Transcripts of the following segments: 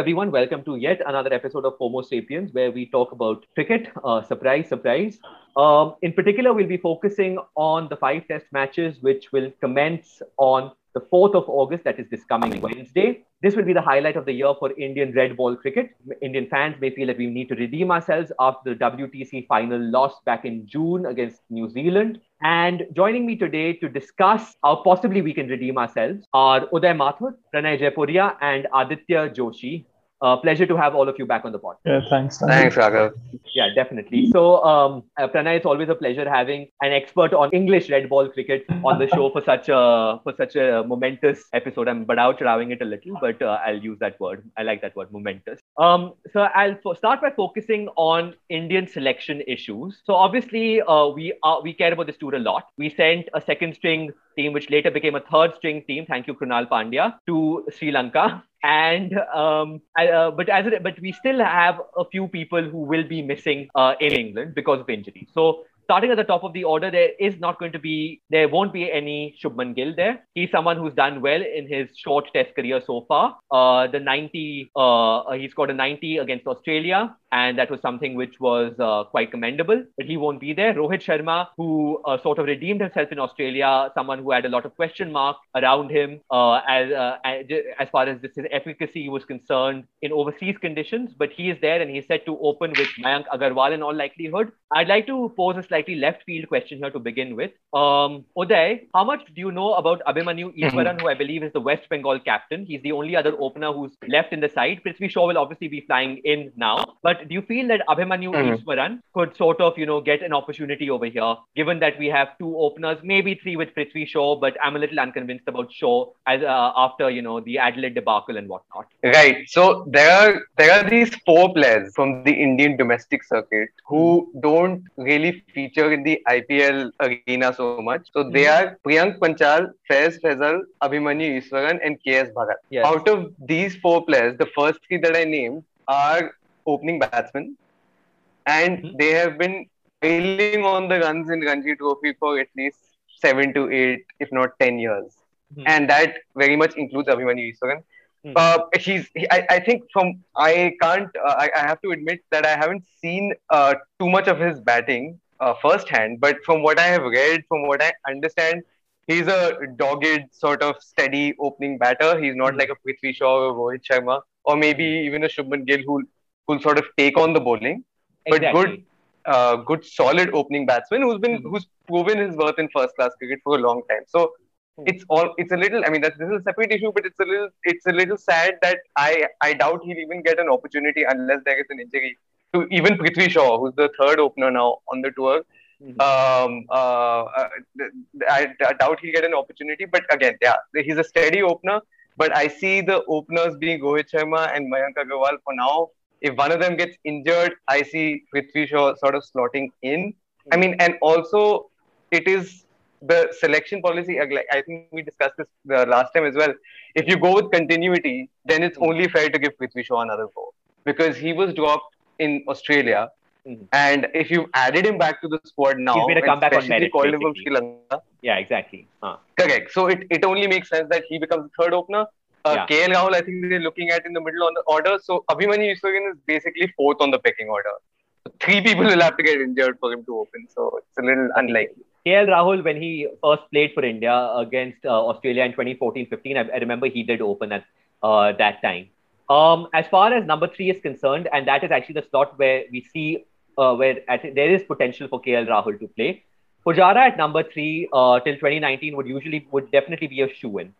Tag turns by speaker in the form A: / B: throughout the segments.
A: Everyone. Welcome to yet another episode of Homo Sapiens, where we talk about cricket. Uh, surprise, surprise. Um, in particular, we'll be focusing on the five test matches, which will commence on the 4th of August, that is this coming Wednesday. This will be the highlight of the year for Indian red ball cricket. Indian fans may feel that we need to redeem ourselves after the WTC final loss back in June against New Zealand. And joining me today to discuss how possibly we can redeem ourselves are Uday Mathur, Pranay Jaipuria, and Aditya Joshi. Uh, pleasure to have all of you back on the pod.
B: Yeah, thanks.
C: Thanks, Raghav.
A: Yeah, definitely. So, um, uh, Pranay, it's always a pleasure having an expert on English red ball cricket on the show for such a for such a momentous episode. I'm badao chadaving it a little, but uh, I'll use that word. I like that word, momentous. Um, so I'll fo- start by focusing on Indian selection issues. So obviously, uh, we are we care about this tour a lot. We sent a second string team, which later became a third string team. Thank you, Krunal Pandya, to Sri Lanka and um, uh, but as it, but we still have a few people who will be missing uh, in England because of injury. So starting at the top of the order, there is not going to be, there won't be any Shubman Gill there. He's someone who's done well in his short test career so far. Uh, the 90, uh, he scored a 90 against Australia, and that was something which was uh, quite commendable, but he won't be there. Rohit Sharma, who uh, sort of redeemed himself in Australia, someone who had a lot of question marks around him uh, as, uh, as far as this, his efficacy was concerned in overseas conditions, but he is there and he's set to open with Mayank Agarwal in all likelihood. I'd like to pose a slightly left field question here to begin with. Um, Uday, how much do you know about Abhimanyu Easwaran, mm-hmm. who I believe is the West Bengal captain? He's the only other opener who's left in the side. Prithvi Shaw will obviously be flying in now, but do you feel that Abhimanyu mm-hmm. Easwaran could sort of, you know, get an opportunity over here, given that we have two openers, maybe three with Prithvi Shaw, but I'm a little unconvinced about Shaw as uh, after, you know, the Adelaide debacle and whatnot.
C: Right. So there are there are these four players from the Indian domestic circuit who don't really feature in the IPL arena so much. So they mm-hmm. are Priyank Panchal, Faiz Fazal, Abhimanyu Easwaran, and KS Bharat. Yes. Out of these four players, the first three that I named are opening batsmen, and mm-hmm. they have been trailing on the runs in Ranji Trophy for at least seven to eight, if not ten years, mm-hmm. and that very much includes Abhimanyu Easwaran. Mm-hmm. Uh, he's, he, I, I think from I can't uh, I, I have to admit that I haven't seen uh, too much of his batting uh, firsthand, but from what I have read, from what I understand, he's a dogged sort of steady opening batter. He's not mm-hmm. like a Prithvi Shaw or Rohit Sharma, or maybe even a Shubman Gill who who'll sort of take on the bowling, but exactly. good, uh, good solid opening batsman who's been mm-hmm. who's proven his worth in first class cricket for a long time. So mm-hmm. it's all it's a little. I mean, that's this is a separate issue, but it's a little it's a little sad that I I doubt he'll even get an opportunity unless there is an injury to even Prithvi Shaw, who's the third opener now on the tour. Mm-hmm. Um, uh, uh, I, I doubt he'll get an opportunity, but again, yeah, he's a steady opener. But I see the openers being Rohit Sharma and Mayank Agarwal for now if one of them gets injured, I see Prithvi Shaw sort of slotting in. I mean, and also it is the selection policy. I think we discussed this the last time as well. If you go with continuity, then it's only fair to give Prithvi Shaw another go because he was dropped in Australia. Mm-hmm. And if you've added him back to the squad now,
A: he's made a comeback on merit.
C: Called him from Sri Lanka.
A: Yeah, exactly. Huh.
C: Correct. So it, it only makes sense that he becomes the third opener. Uh, yeah. KL Rahul, I think they're looking at in the middle on the order. So Abhimanyu Easwaran is basically fourth on the pecking order. three people will have to get injured for him to open. So it's a little unlikely.
A: KL Rahul, when he first played for India against uh, Australia in 2014-15, I, I, remember he did open at uh, that time. Um, as far as number three is concerned, and that is actually the slot where we see uh, where there is potential for KL Rahul to play. Pujara at number three uh, till 2019 would usually would definitely be a shoe in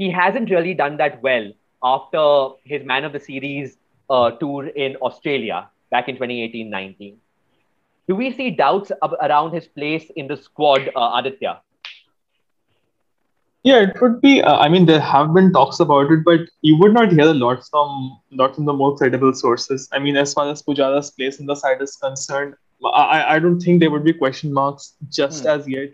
A: he hasn't really done that well after his man of the series uh, tour in Australia back in 2018-19. Do we see doubts ab- around his place in the squad, uh, Aditya?
B: Yeah, it would be. Uh, I mean, there have been talks about it, but you would not hear a lot from not from the more credible sources. I mean, as far as Pujara's place in the side is concerned, I, I don't think there would be question marks just hmm. as yet.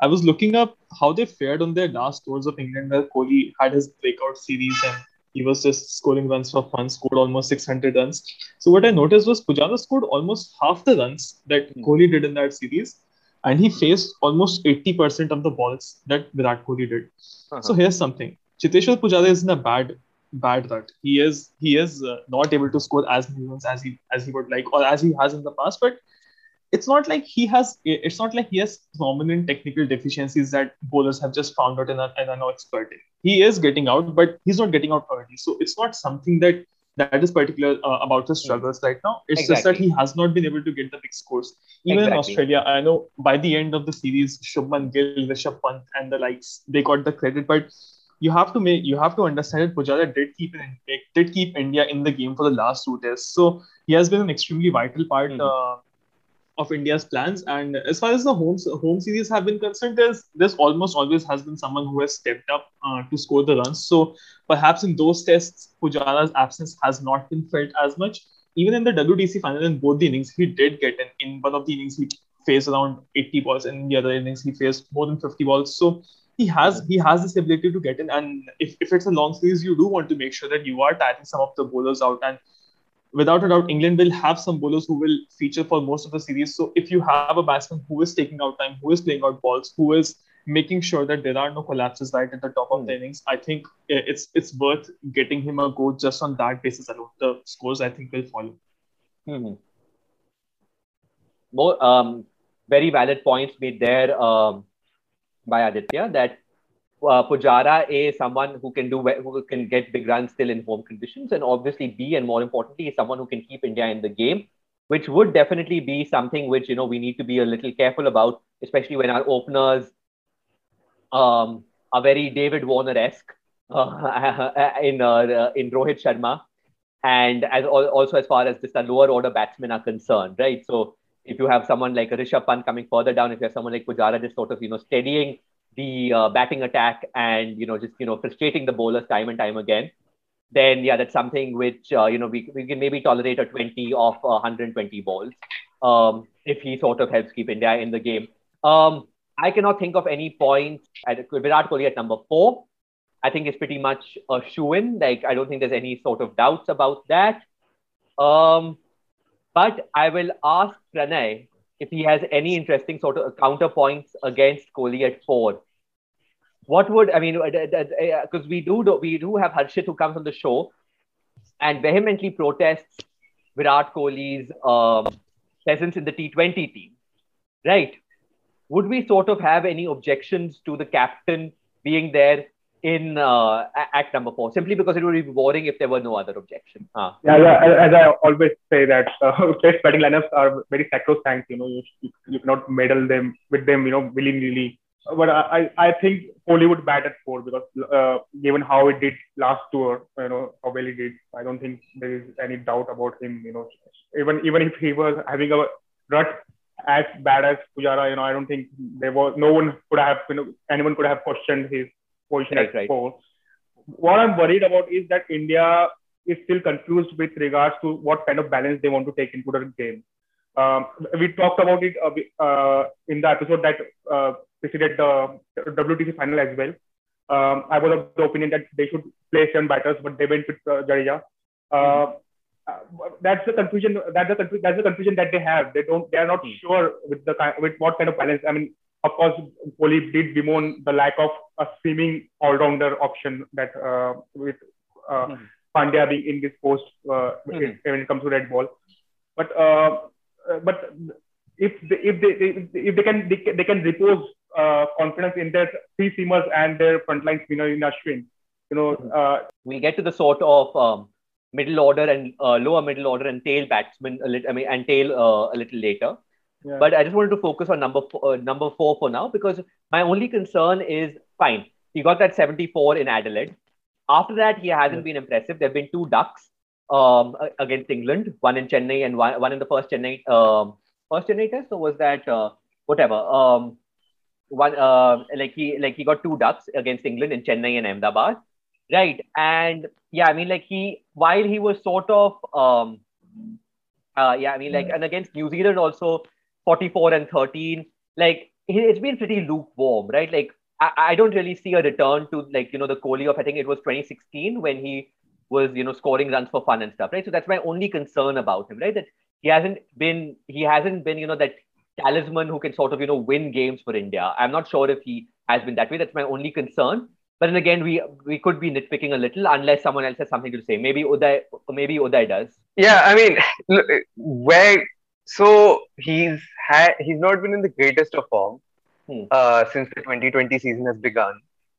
B: I was looking up how they fared on their last tours of England where Kohli had his breakout series and he was just scoring runs for fun, scored almost 600 runs. So what I noticed was Pujara scored almost half the runs that mm. Kohli did in that series, and he faced almost 80% of the balls that Virat Kohli did. Uh-huh. So here's something: Cheteshwar Pujara isn't a bad bad that he is he is uh, not able to score as many runs as he as he would like or as he has in the past. But it's not like he has it's not like he has prominent technical deficiencies that bowlers have just found out and are, and are now expert in. He is getting out, but he's not getting out early. So it's not something that that is particular uh, about his struggles right now. It's exactly. just that he has not been able to get the big scores. Even exactly. in Australia, I know by the end of the series, Shubman Gill, Rishabh Pant, and the likes, they got the credit. But you have to make you have to understand that Pujara did keep did keep India in the game for the last two tests. So he has been an extremely vital part. Mm-hmm. Uh, of India's plans. And as far as the home home series have been concerned, there's there's almost always has been someone who has stepped up uh, to score the runs. So perhaps in those tests, Pujara's absence has not been felt as much. Even in the WTC final, in both the innings, he did get in. In one of the innings, he faced around 80 balls, and in the other innings, he faced more than 50 balls. So he has he has this ability to get in. And if, if it's a long series, you do want to make sure that you are tiring some of the bowlers out and without a doubt, England will have some bowlers who will feature for most of the series. So if you have a batsman who is taking out time, who is playing out balls, who is making sure that there are no collapses right at the top of the hmm. innings, I think it's it's worth getting him a go just on that basis alone. The scores I think will follow.
A: Mm-hmm. More um, very valid points made there um, by Aditya that uh, Pujara is someone who can do who can get big runs still in home conditions, and obviously B and more importantly is someone who can keep India in the game, which would definitely be something which you know we need to be a little careful about, especially when our openers um, are very David Warner esque uh, in uh, in Rohit Sharma, and as also as far as just the lower order batsmen are concerned, right? So if you have someone like Rishabh Pant coming further down, if you have someone like Pujara just sort of you know steadying the uh, batting attack and you know just you know frustrating the bowlers time and time again, then yeah, that's something which uh, you know we, we can maybe tolerate a 20 of uh, 120 balls um, if he sort of helps keep India in the game. Um, I cannot think of any points at Virat Kohli at number four. I think it's pretty much a shoe in. Like I don't think there's any sort of doubts about that. Um, but I will ask Pranay if he has any interesting sort of counterpoints against Kohli at four what would I mean? Because uh, we do we do have Harshit who comes on the show and vehemently protests Virat Kohli's um, presence in the T20 team, right? Would we sort of have any objections to the captain being there in uh, at number four, simply because it would be boring if there were no other objection.
D: Uh. Yeah, as I always say that uh, test batting lineups are very sacrosanct. You know, you, you, you cannot meddle them with them. You know, willy nilly but I, I think Kohli would bat at four because uh, given how it did last tour, you know how well he did, I don't think there is any doubt about him. You know, even even if he was having a rut as bad as Pujara, you know, I don't think there was no one could have you know anyone could have questioned his position right, at right. four. What I'm worried about is that India is still confused with regards to what kind of balance they want to take into the game. Um, we talked about it uh, uh, in the episode that uh, preceded the WTC final as well. Um, I was of the opinion that they should play seven batters, but they went with uh, Jadeja. Uh, that's the confusion. That's the that's the confusion that they have. They don't. They are not mm. sure with the with what kind of balance. I mean, of course, Kohli did bemoan the lack of a seaming all-rounder option that uh, with uh, mm. Pandya being in this post uh, mm. when it comes to red ball. But uh, but if they, if they if they can, they can repose uh, confidence in their three seamers and their frontline spinner in Ashwin. You know, mm-hmm. uh,
A: we get to the sort of um, middle order and uh, lower middle order and tail batsmen a little. I mean, and tail uh, a little later. Yeah. But I just wanted to focus on number four, uh, number four for now because my only concern is fine. He got that 74 in Adelaide. After that, he hasn't yeah. been impressive. There have been two ducks um, against England, one in Chennai and one, one in the first Chennai um, first Chennai test. Or was that uh, whatever? Um, one uh, like he like he got two ducks against England in Chennai and Ahmedabad, right? And yeah, I mean like he while he was sort of um, uh, yeah, I mean like and against New Zealand also 44 and 13, like it's been pretty lukewarm, right? Like I, I don't really see a return to like you know the Kohli of I think it was 2016 when he was you know scoring runs for fun and stuff, right? So that's my only concern about him, right? That he hasn't been he hasn't been you know that talisman who can sort of, you know, win games for India. I'm not sure if he has been that way. That's my only concern. But then again, we we could be nitpicking a little unless someone else has something to say. Maybe Uday, maybe Uday does.
C: Yeah, I mean, look, where so he's had he's not been in the greatest of form
A: Hmm.
C: uh, since the 2020 season has begun.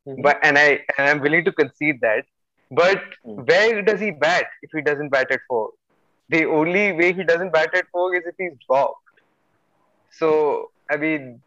A: Mhm.
C: But and I and I'm willing to concede that. But
A: Hmm.
C: where does he bat if he doesn't bat at four? The only way he doesn't bat at four is if he's dropped. So I mean,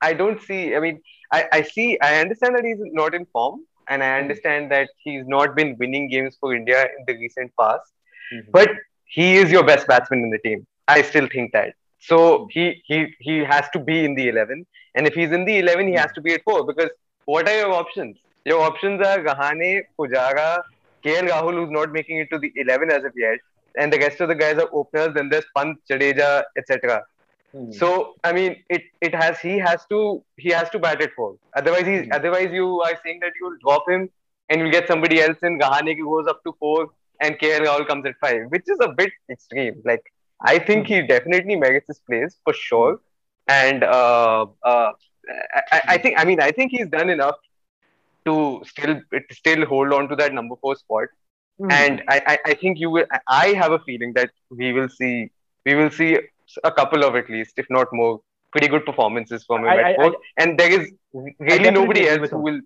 C: I don't see. I mean, I, I see. I understand that he's not in form, and I understand that he's not been winning games for India in the recent past.
A: Mhm.
C: But he is your best batsman in the team. I still think that. So he he he has to be in the eleven, and if he's in the eleven, he has to be at four. Because what are your options? Your options are Rahane, Pujara, KL Rahul, who's not making it to the eleven as of yet, and the rest of the guys are openers. Then there's Pant, Jadeja, etc.
A: Mhm.
C: So I mean, it it has he has to he has to bat at four. Otherwise, he's
A: Hmm.
C: otherwise you are saying that you'll drop him and you'll get somebody else in. Rahane goes up to four and KL Rahul comes at five, which is a bit extreme. Like I think he definitely merits his place for sure. And uh, uh, I, I- think I mean I think he's done enough to still still hold on to that number four spot. And I, I, I think you will. I have a feeling that we will see we will see a couple of at least, if not more, pretty good performances from him
A: I-
C: at
A: I-
C: four. and there is really nobody else who will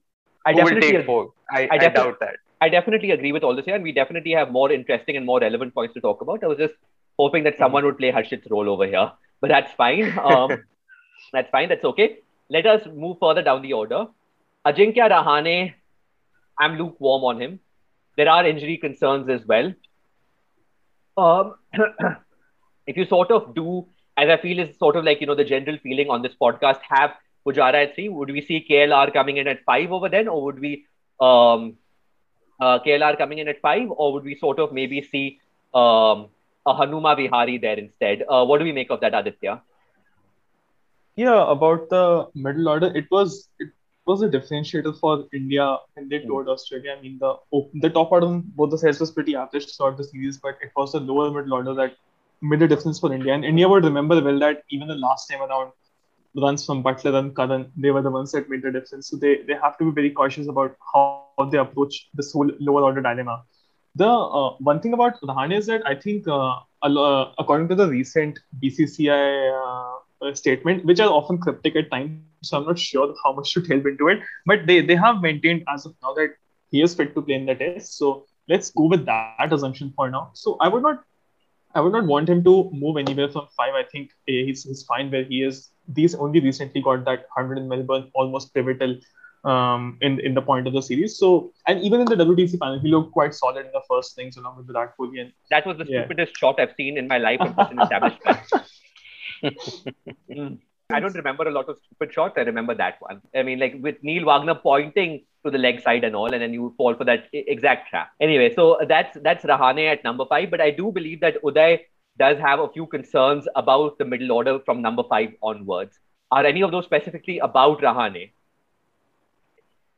A: I
C: who will
A: definitely,
C: take
A: agree.
C: four. I,
A: I
C: I, doubt that.
A: I definitely agree with all this here, and we definitely have more interesting and more relevant points to talk about. I was just hoping that someone would play Harshit's role over here, but that's fine. Um, that's fine. That's okay. Let us move further down the order. Ajinkya Rahane, I'm lukewarm on him. There are injury concerns as well. Um, if you sort of do, as I feel is sort of like you know the general feeling on this podcast, have Pujara at three. Would we see KLR coming in at five over then, or would we um, uh, KLR coming in at five, or would we sort of maybe see um, a Hanuma Vihari there instead? Uh, what do we make of that, Aditya?
B: Yeah, about the middle order, it was it was a differentiator for India when they
A: Hmm.
B: toured Australia. I mean, the the top order on both the sides was pretty average throughout the series, but it was the lower middle order that made a difference for India. And India would remember well that even the last time around, runs from Buttler and Curran, they were the ones that made the difference. So they, they have to be very cautious about how they approach this whole lower order dilemma. The uh, one thing about Rahane is that I think, uh, a according to the recent BCCI uh, uh, statement, which are often cryptic at times, so I'm not sure how much to delve into it, but they, they have maintained as of now that he is fit to play in the test. So let's go with that assumption for now. So I would not I would not want him to move anywhere from five. I think he's, he's fine where he is. These only recently got that 100 in Melbourne, almost pivotal um, in in the point of the series. So and even in the WTC final, he looked quite solid in the first innings along with Virat Kohli. And
A: That was the
B: Yeah.
A: stupidest shot I've seen in my life on such an establishment. I don't remember a lot of stupid shots. I remember that one. I mean, like with Neil Wagner pointing to the leg side and all, and then you fall for that exact trap. Anyway, so that's that's Rahane at number five. But I do believe that Uday does have a few concerns about the middle order from number five onwards. Are any of those specifically about Rahane?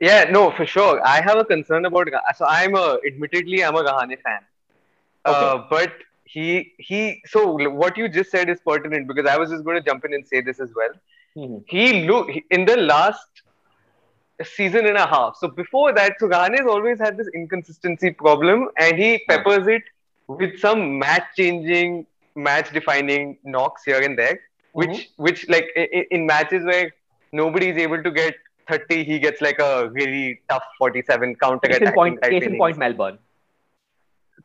C: Yeah, no, for sure. I have a concern about. So I'm a, admittedly, I'm a Rahane fan. Uh, but he he. So what you just said is pertinent because I was just going to jump in and say this as well.
A: Mhm.
C: He look in the last season and a half. So before that, Rahane has always had this inconsistency problem, and he peppers it with some match-changing, match-defining knocks here and there, which which like in matches where nobody is able to get 30, he gets like a really tough 47 counter
A: Case in point, case in point, Melbourne.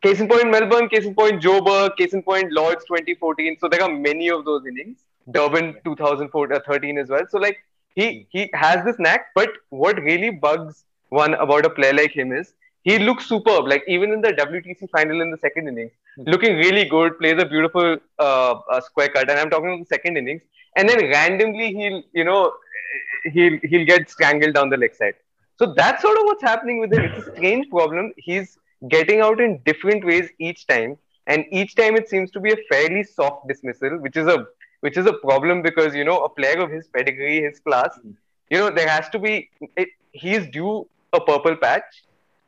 C: Case in point, Melbourne. Case in point, Joburg. Case in point, Lord's 2014. So there are many of those innings. Durban 2013 as well. So like he he has this knack, but what really bugs one about a player like him is he looks superb. Like even in the WTC final in the second innings, looking really good. Plays a beautiful uh, uh, square cut, and I'm talking about the second innings. And then randomly he'll you know he'll he'll get strangled down the leg side. So that's sort of what's happening with him. It's a strange problem. He's getting out in different ways each time, and each time it seems to be a fairly soft dismissal, which is a which is a problem because you know a player of his pedigree, his class, you know there has to be. It, he's due a purple patch,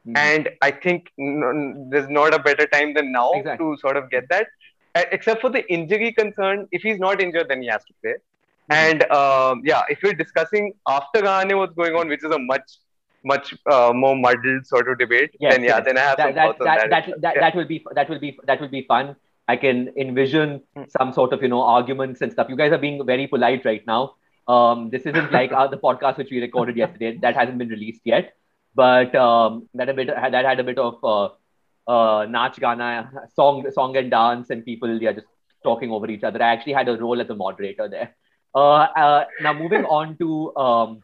A: Mhm.
C: and I think n- there's not a better time than now
A: Exactly.
C: to sort of get that. Except for the injury concern, if he's not injured, then he has to play. And um, yeah, if we're discussing after Ghana what's going on, which is a much much uh, more muddled sort of debate,
A: Yes,
C: then yeah,
A: yes.
C: then I have
A: that
C: some
A: that
C: thoughts on
A: that
C: that.
A: that, that, that will be that will be that will be fun. I can envision
C: Hmm.
A: some sort of you know arguments and stuff. You guys are being very polite right now. Um, this isn't like uh, the podcast which we recorded yesterday. That hasn't been released yet, but um, that a bit that had a bit of uh, uh, nach gana, song song and dance, and people yeah just talking over each other. I actually had a role as a moderator there. Uh, uh, now moving on to um,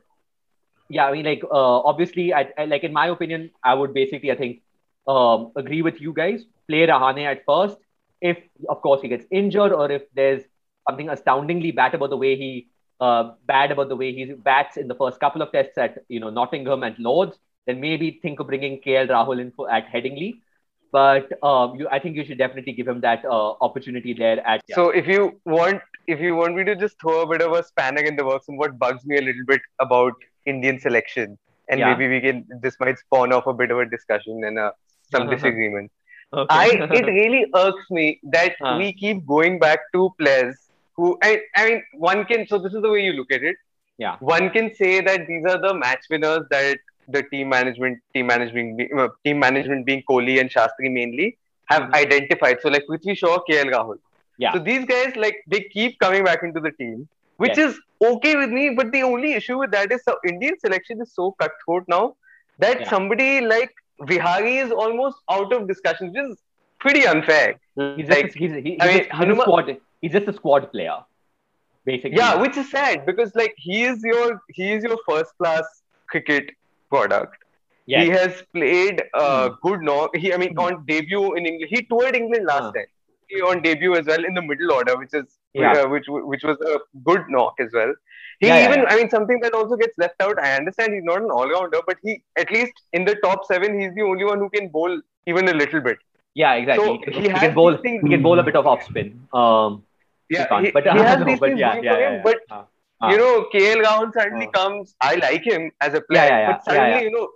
A: yeah, I mean like uh, obviously, I, I like in my opinion, I would basically I think um, agree with you guys. Play Rahane at first. If, of course, he gets injured or if there's something astoundingly bad about the way he uh, bad about the way he bats in the first couple of tests at you know Nottingham and Lords, then maybe think of bringing KL Rahul in for, at Headingley. But um, you, I think you should definitely give him that uh, opportunity there at.
C: So if you want, if you want me to just throw a bit of a spanner in the works and what bugs me a little bit about Indian selection, and
A: Yeah.
C: maybe we can this might spawn off a bit of a discussion and uh, some disagreement.
A: okay.
C: I it really irks me that
A: Huh.
C: we keep going back to players who I, I mean one can so this is the way you look at it.
A: Yeah.
C: One can say that these are the match winners that the team management team management uh, team management being Kohli and Shastri mainly have
A: Mhm.
C: identified. So like Prithvi Shaw, KL Rahul.
A: Yeah.
C: So these guys like they keep coming back into the team, which
A: Yes.
C: is okay with me. But the only issue with that is so Indian selection is so cutthroat now that
A: Yeah.
C: somebody like Vihari is almost out of discussion, which is pretty unfair.
A: he's just,
C: like,
A: a, he's, he, he's,
C: I mean,
A: just, he's a
C: Hanuma-
A: squad. He's just a squad player, basically.
C: Yeah, which is sad because like he is your he is your first class cricket product.
A: Yes.
C: He has played uh,
A: Hmm.
C: good knock. He I mean
A: Hmm.
C: on debut in England, he toured England last
A: Huh.
C: time. He on debut as well in the middle order, which is
A: Yeah.
C: uh, which which was a good knock as well. He
A: Yeah,
C: even
A: yeah.
C: I mean something that also gets left out. I understand he's not an all rounder, but he at least in the top seven, he's the only one who can bowl even a little bit.
A: Yeah, exactly.
C: So
A: he, can,
C: he has
A: can bowl.
C: things-
A: He can bowl a bit of off spin. Um,
C: Yeah, he,
A: but,
C: he has these
A: but
C: things
A: yeah,
C: him,
A: yeah.
C: but
A: Uh, uh,
C: you know, KL Rahul suddenly
A: Uh.
C: comes. I like him as a player,
A: Yeah, yeah, yeah.
C: but suddenly, you know,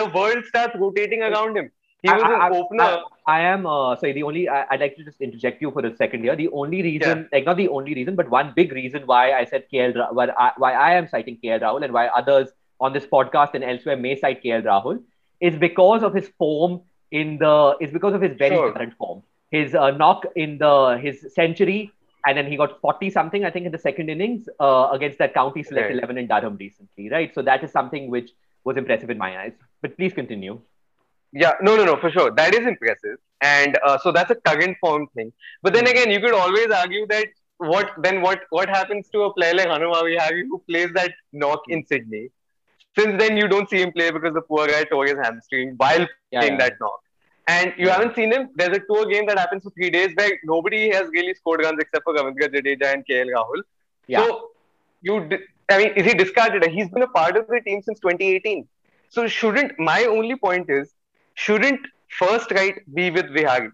C: the world starts rotating around him. He
A: I-
C: was
A: I-
C: an opener.
A: I am uh, sorry. The only I, I'd like to just interject you for a second here. The only reason, like not the only reason, but one big reason why I said KL, why I, why I am citing KL Rahul and why others on this podcast and elsewhere may cite KL Rahul is because of his form in the is because of his very
C: Sure.
A: current form. His uh, knock in the his century, and then he got forty something, I think, in the second innings uh, against that county select eleven in Durham recently, right? So that is something which was impressive in my eyes. But please continue.
C: Yeah, no, no, no, for sure. That is impressive. And uh, so that's a current form thing. But then
A: Hmm.
C: again, you could always argue that what then what what happens to a player like Hanuma Vihari who plays that knock in Sydney? Since then, you don't see him play because the poor guy tore his hamstring while
A: Yeah,
C: playing
A: yeah.
C: that knock. And you
A: Yeah.
C: haven't seen him. There's a tour game that happens for three days where nobody has really scored runs except for Ravindra Jadeja and KL Rahul.
A: Yeah.
C: So you, di- I mean, is he discarded? He's been a part of the team since 2018. So shouldn't my only point is shouldn't first right be with Vihari?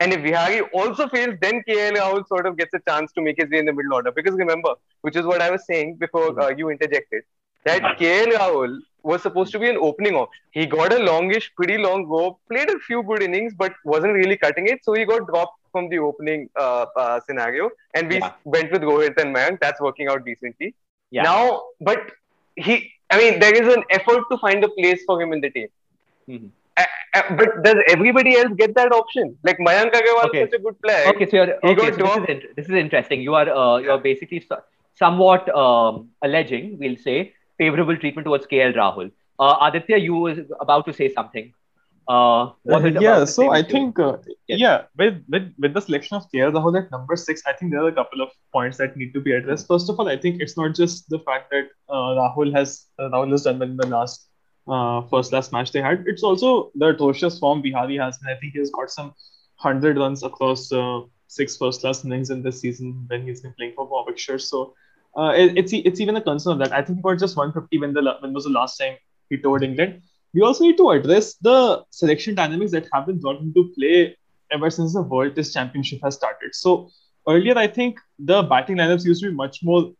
C: And if Vihari also fails, then KL Rahul sort of gets a chance to make his way in the middle order. Because remember, which is what I was saying before uh, you interjected, that KL Rahul was supposed to be an opening option. He got a longish, pretty long go, played a few good innings, but wasn't really cutting it. So he got dropped from the opening uh, uh, scenario. And we
A: Yeah.
C: went with Rohit and Mayank. That's working out decently.
A: Yeah.
C: Now, but he, I mean, there is an effort to find a place for him in the team.
A: Mhm.
C: Uh, uh, but does everybody else get that option? Like Mayank Agarwal
A: Okay.
C: is such a good player.
A: Okay, so you're, okay, so this, is
C: dropped.
A: in, this is interesting. You are uh, you're basically so- somewhat um, alleging, we'll say, favorable treatment towards KL Rahul. Uh, Aditya, you was about to say something. Uh, was it
B: Uh, yeah, so I
A: issue?
B: think uh,
A: Yes.
B: yeah, with, with with the selection of KL Rahul at number six, I think there are a couple of points that need to be addressed. First of all, I think it's not just the fact that uh, Rahul has uh, Rahul has done well in the last uh, first last match they had. It's also the atrocious form Vihari has, and I think he's got some hundred runs across uh, six first class innings in this season when he's been playing for Warwickshire. So uh, it, it's it's even a concern of that. I think he got just 150 when the when was the last time he toured England we also need to address the selection dynamics that have been brought into play ever since the World Test Championship has started. So earlier, I think the batting lineups used to be much more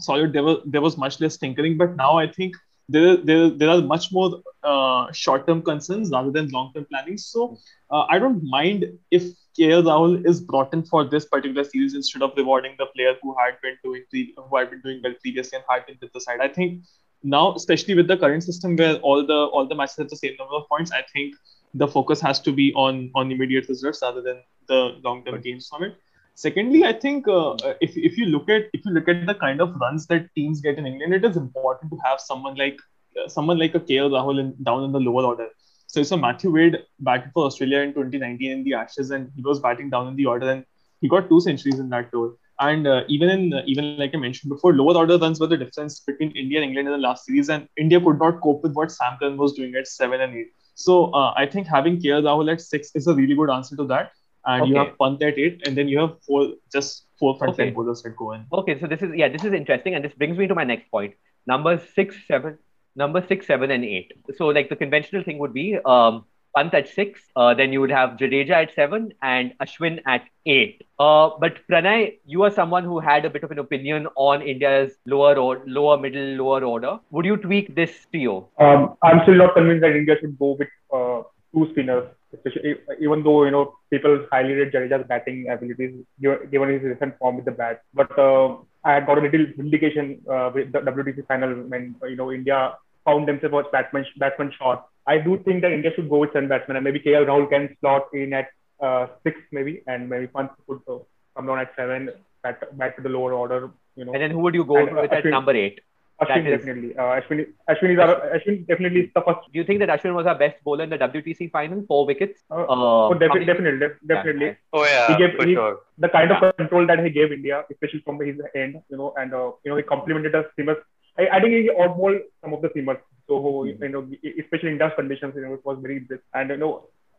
B: solid. There was there was much less tinkering, but now I think there there, there are much more uh, short term concerns rather than long term planning. So uh, I don't mind if KL Rahul is brought in for this particular series instead of rewarding the player who had been doing pre- who had been doing well previously and had been with the side. I think now, especially with the current system where all the all the matches have the same number of points, I think the focus has to be on on immediate results rather than the long term gains from it. Secondly, I think uh, if, if you look at if you look at the kind of runs that teams get in England, it is important to have someone like uh, someone like a KL Rahul in, down in the lower order. So so Matthew Wade batted for Australia in 2019 in the Ashes, and he was batting down in the order, and he got two centuries in that tour. And uh, even in uh, even like I mentioned before, lower order runs were the difference between India and England in the last series, and India could not cope with what Sam Curran was doing at seven and eight. So uh, I think having KL Rahul at six is a really good answer to that. And
A: Okay.
B: you have Pant at eight, and then you have four just four front
A: Okay.
B: line bowlers that go in.
A: Okay, so this is yeah, this is interesting, and this brings me to my next point. Number six, seven, number six, seven, and eight. So like the conventional thing would be um Pant at six, uh, then you would have Jadeja at seven and Ashwin at eight. Uh, but Pranay, you are someone who had a bit of an opinion on India's lower or lower middle lower order. Would you tweak this trio?
D: Um, I'm still not convinced that India should go with uh, two spinners, especially even though you know people highly rate Jadeja's batting abilities given given his recent form with the bat. But uh, I had got a little vindication uh, with the WTC final when you know India found themselves as batsman batsman short. I do think that India should go with seven batsmen, and maybe KL Rahul can slot in at uh, six, maybe, and maybe Pant could uh, come down at seven, back, back to the lower order. You know,
A: And then who would you go
D: And,
A: with at number eight?
D: Ashwin
A: that is-
D: definitely. Uh, Ashwin, Ashwin is our, Ashwin definitely is the first
A: Do you think that Ashwin was our best bowler in the WTC final? Four wickets.
D: Uh,
A: Uh,
D: oh, defi- definitely, def- definitely.
A: Yeah.
C: Oh yeah,
D: He gave-
C: for
D: he-
C: sure.
D: The kind
A: Yeah.
D: of control that he gave India, especially from his end, you know, and uh, you know, he complemented the seamers. I, I think he outbowled some of the seamers. So
A: Mm-hmm.
D: you know, especially in India's conditions, you know, it was very impressive. And you know,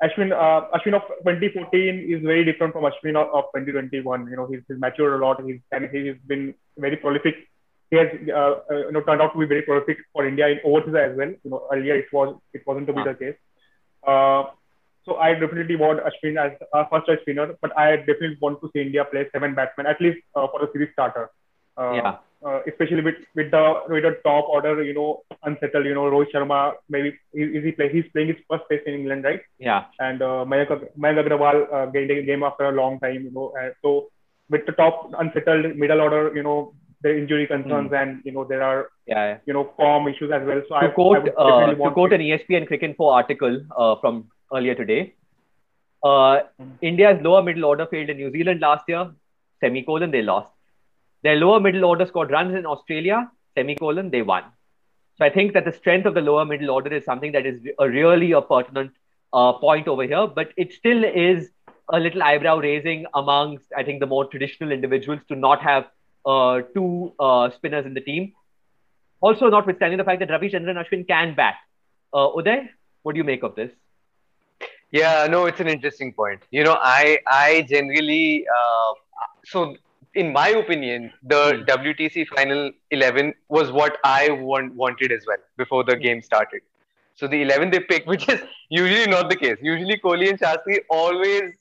D: Ashwin, uh, Ashwin of 2014 is very different from Ashwin of, of 2021. You know, he's, he's matured a lot. He's and he's been very prolific. He has, uh, uh, you know, turned out to be very prolific for India in overseas as well. You know, earlier it was it wasn't to be the case. Uh, so I definitely want Ashwin as a first choice spinner, but I definitely want to see India play seven batsmen at least uh, for the series starter. Uh,
A: Yeah.
D: uh, especially with with the with the top order, you know, unsettled. You know, Rohit Sharma maybe is, is he play? He's playing his first test in England, right?
A: Yeah.
D: And uh, Mayank, Mayank Agarwal uh, getting a game after a long time. You know, so with the top unsettled middle order, you know, the injury concerns and you know there are
A: Yeah. yeah.
D: you know form issues as well. So I,
A: to
D: I
A: quote,
D: would
A: uh, to quote an E ESPN Cricket Info article uh, from earlier today, uh, India's lower middle order failed in New Zealand last year, semicolon, they lost. Their lower middle order scored runs in Australia, semicolon, they won. So I think that the strength of the lower middle order is something that is a really a pertinent uh, point over here, but it still is a little eyebrow raising amongst, I think, the more traditional individuals to not have two uh, spinners in the team. Also, notwithstanding the fact that Ravichandran Ashwin can bat. Uh, Uday, what do you make of this?
C: Yeah, no, it's an interesting point. You know, I I generally uh, so in my opinion, the WTC final eleven was what I want, wanted as well before the game started. So the eleven they pick, which is usually not the case. Usually Kohli and Shastri always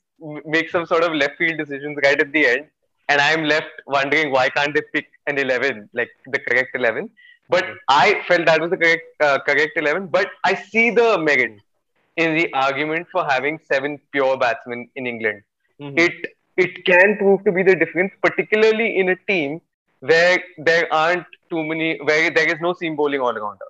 C: make some sort of left field decisions right at the end, and I'm left wondering why can't they pick an eleven, like the correct eleven. But I felt that was the correct uh, correct eleven. But I see the merit in the argument for having seven pure batsmen in England.
A: Mhm.
C: It it can prove to be the difference, particularly in a team where there aren't too many, where there is no seam bowling all rounder,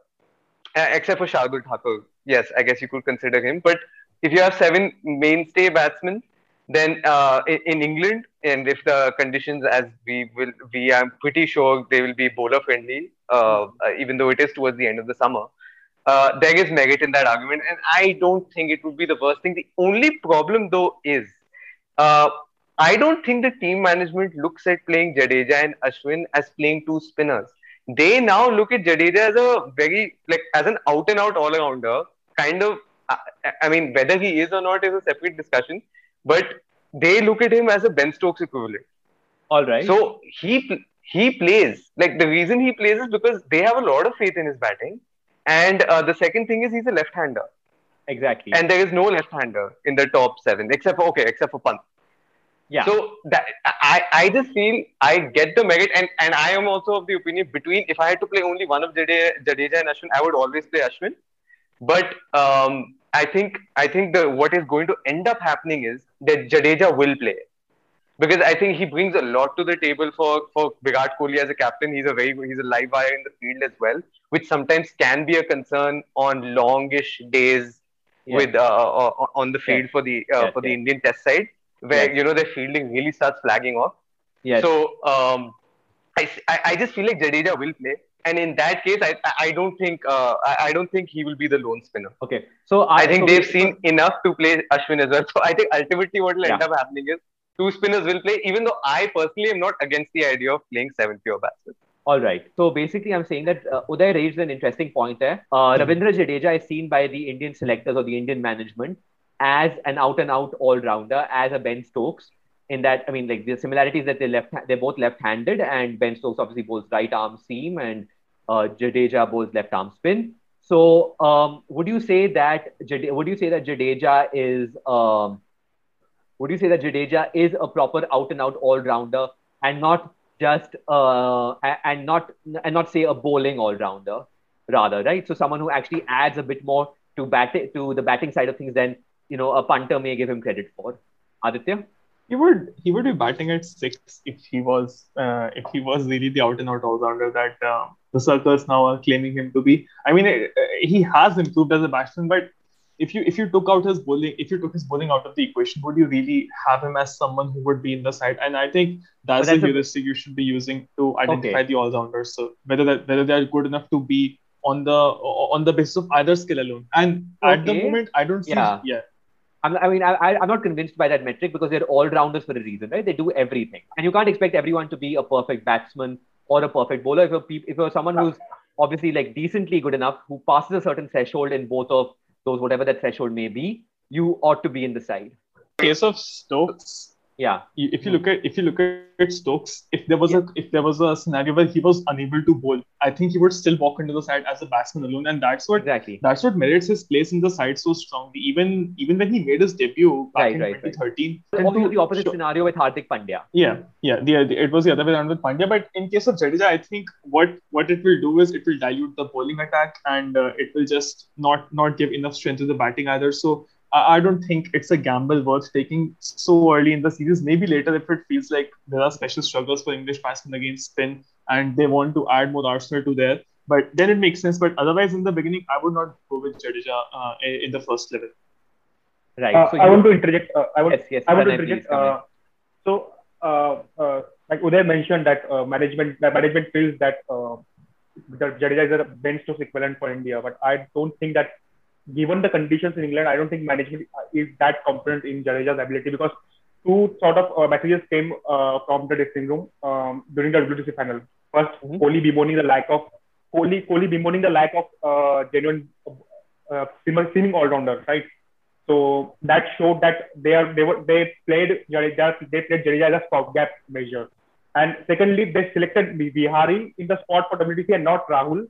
C: uh, except for Shardul Thakur. Yes, I guess you could consider him. But if you have seven mainstay batsmen, then uh, in, England, and if the conditions as we will, we are pretty sure they will be bowler friendly, uh, uh, even though it is towards the end of the summer uh, there is merit in that argument, and I don't think it would be the worst thing. The only problem, though, is uh, I don't think the team management looks at playing Jadeja and Ashwin as playing two spinners. They now look at Jadeja as a very like as an out and out all rounder, kind of. I, I mean, whether he is or not is a separate discussion, but they look at him as a Ben Stokes equivalent.
A: All right.
C: So he he plays like the reason he plays is because they have a lot of faith in his batting, and uh, the second thing is he's a left-hander,
A: exactly.
C: and there is no left-hander in the top seven except for okay, except for Pant.
A: yeah.
C: So that I I just feel I get the merit, and and I am also of the opinion between if I had to play only one of Jadeja, Jadeja and Ashwin, I would always play Ashwin. But um, I think I think the what is going to end up happening is that Jadeja will play. because I think he brings a lot to the table for for Virat Kohli as a captain. He's a very he's a live wire in the field as well, which sometimes can be a concern on longish days
A: Yeah.
C: with uh, uh, on the field
A: Yes.
C: for the uh,
A: Yes,
C: for the. Indian Test side, where you know their fielding really starts flagging off.
A: Yes.
C: So um, I, I I just feel like Jadeja will play, and in that case, I I- I don't think uh, I, I don't think he will be the lone spinner.
A: okay. So
C: I think
A: so
C: they've seen enough to play Ashwin as well. So I think ultimately what will end up happening is two spinners will play, even though I personally am not against the idea of playing seven pure batsmen.
A: All right. So basically, I'm saying that uh, Uday raised an interesting point there. Uh, Ravindra Jadeja is seen by the Indian selectors or the Indian management as an out-and-out all-rounder, as a Ben Stokes. In that, I mean, like the similarities that they left, they're both left-handed, and Ben Stokes obviously bowls right arm seam, and uh, Jadeja bowls left arm spin. So, um, would you say that would you say that Jadeja is um, would you say that Jadeja is a proper out-and-out all-rounder and not just uh, and not and not say a bowling all-rounder rather right? So someone who actually adds a bit more to bat to the batting side of things than you know a punter may give him credit for. Aditya?
B: He would he would be batting at six if he was uh, if he was really the out and out all rounder that uh, the circles now are claiming him to be. I mean, uh, he has improved as a batsman, but if you if you took out his bowling, if you took his bowling out of the equation, would you really have him as someone who would be in the side? And I think that's,
A: that's
B: the
A: a-
B: heuristic you should be using to identify
A: Okay.
B: the all rounders. So whether that whether they are good enough to be on the on the basis of either skill alone. And at the moment, I don't see
A: Yeah.
B: yeah.
A: I'm, I mean, I, I- I'm not convinced by that metric because they're all rounders for a reason, right? They do everything, and you can't expect everyone to be a perfect batsman or a perfect bowler. If you're, if you're someone who's obviously like decently good enough, who passes a certain threshold in both of those, whatever that threshold may be, you ought to be in the side.
B: Case of Stokes,
A: Yeah,
B: if you look at if you look at Stokes, if there was a if there was a scenario where he was unable to bowl, I think he would still walk into the side as a batsman alone, and that's what
A: exactly.
B: that's what merits his place in the side so strongly. Even even when he made his debut back
A: Right,
B: in
A: right, right.
B: 2013,
A: Also,
B: and
A: the opposite
B: show-
A: scenario with Hardik Pandya.
B: yeah, yeah, the, the- it was the other way around with Pandya. But in case of Jadeja, I think what what it will do is it will dilute the bowling attack, and uh, it will just not not give enough strength to the batting either. So I, I don't think it's a gamble worth taking so early in the series. Maybe later if it feels like there are special struggles for English batsmen against spin, and they want to add more arsenal to there. But then it makes sense. But otherwise, in the beginning, I would not go with Jadeja uh, in in the first level.
A: Right.
D: Uh,
A: so
D: I
A: you-
D: want to interject. Uh, I want
A: Yes, yes.
D: I want to interject.
A: please come in.
D: Uh, so, uh, uh, like Uday mentioned that uh, management that management feels that uh, that Jadeja is a Ben Stokes equivalent for India, but I don't think that given the conditions in England, I don't think management is that confident in Jadeja's ability because two sort of uh, messages came uh, from the dressing room um, during the WTC final. 1st
A: Mhm.
D: Kohli bemoaning the lack of Kohli Kohli bemoaning the lack of uh, genuine uh, seaming seaming all rounder, right? So that showed that they are they were they played Jadeja they played Jadeja as a stopgap measure. And secondly, they selected Vihari in the spot for WTC and not Rahul,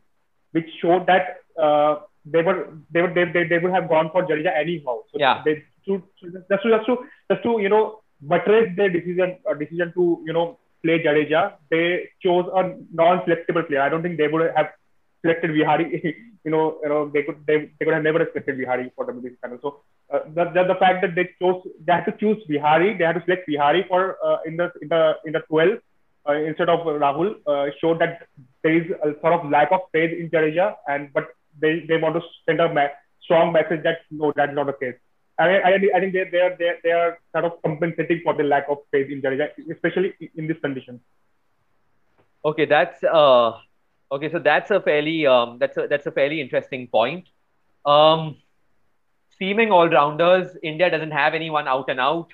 D: which showed that uh, they were they were they, they, they would have gone for Jadeja anyhow. So
A: Yeah.
D: they to, just to just to just to you know buttress their decision uh, decision to you know play Jadeja, they chose a non-selectable player. I don't think they would have selected Vihari. you know, you know, they could they, they could have never selected Vihari for the WTC panel. So uh, the, the the fact that they chose they had to choose Vihari, they had to select Vihari for uh, in the in the in the 12 uh, instead of Rahul uh, showed that there is a sort of lack of faith in Jadeja, and but they they want to send a ma- strong message that no, that's not the case. I, I, I think they, they are they, they are sort of compensating for the lack of faith in Jadeja, especially in this condition.
A: Okay, that's uh okay. So that's a fairly um that's a that's a fairly interesting point. Um, seaming all rounders, India doesn't have anyone out and out.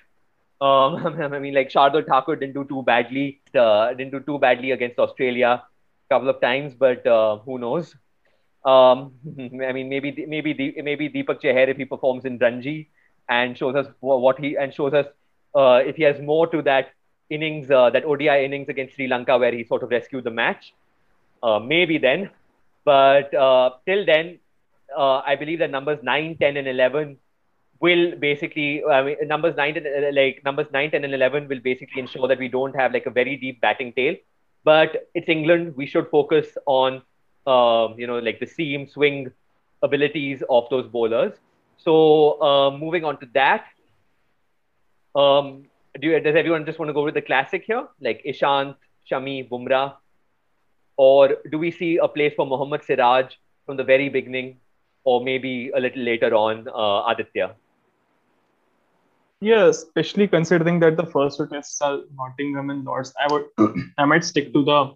A: Um, I mean, like Shardul Thakur didn't do too badly. Uh, didn't do too badly against Australia a couple of times, but uh, who knows? Um, I mean, maybe maybe maybe Deepak Chahar if he performs in Ranji and shows us what he and shows us uh, if he has more to that innings, uh, that ODI innings against Sri Lanka where he sort of rescued the match. Uh, maybe then, but uh, till then, uh, I believe that numbers 9, 10, and 11 will basically, I mean, numbers 9, and, uh, like numbers 9, 10, and 11 will basically ensure that we don't have like a very deep batting tail. But it's England. We should focus on, um, you know, like the seam, swing abilities of those bowlers. So uh, moving on to that, um, do you, does everyone just want to go with the classic here, like Ishant, Shami, Bumrah, or do we see a place for Mohammad Siraj from the very beginning, or maybe a little later on, uh, Aditya?
B: Yeah, especially considering that the first two tests are Nottingham and Lord's, I would I might stick to the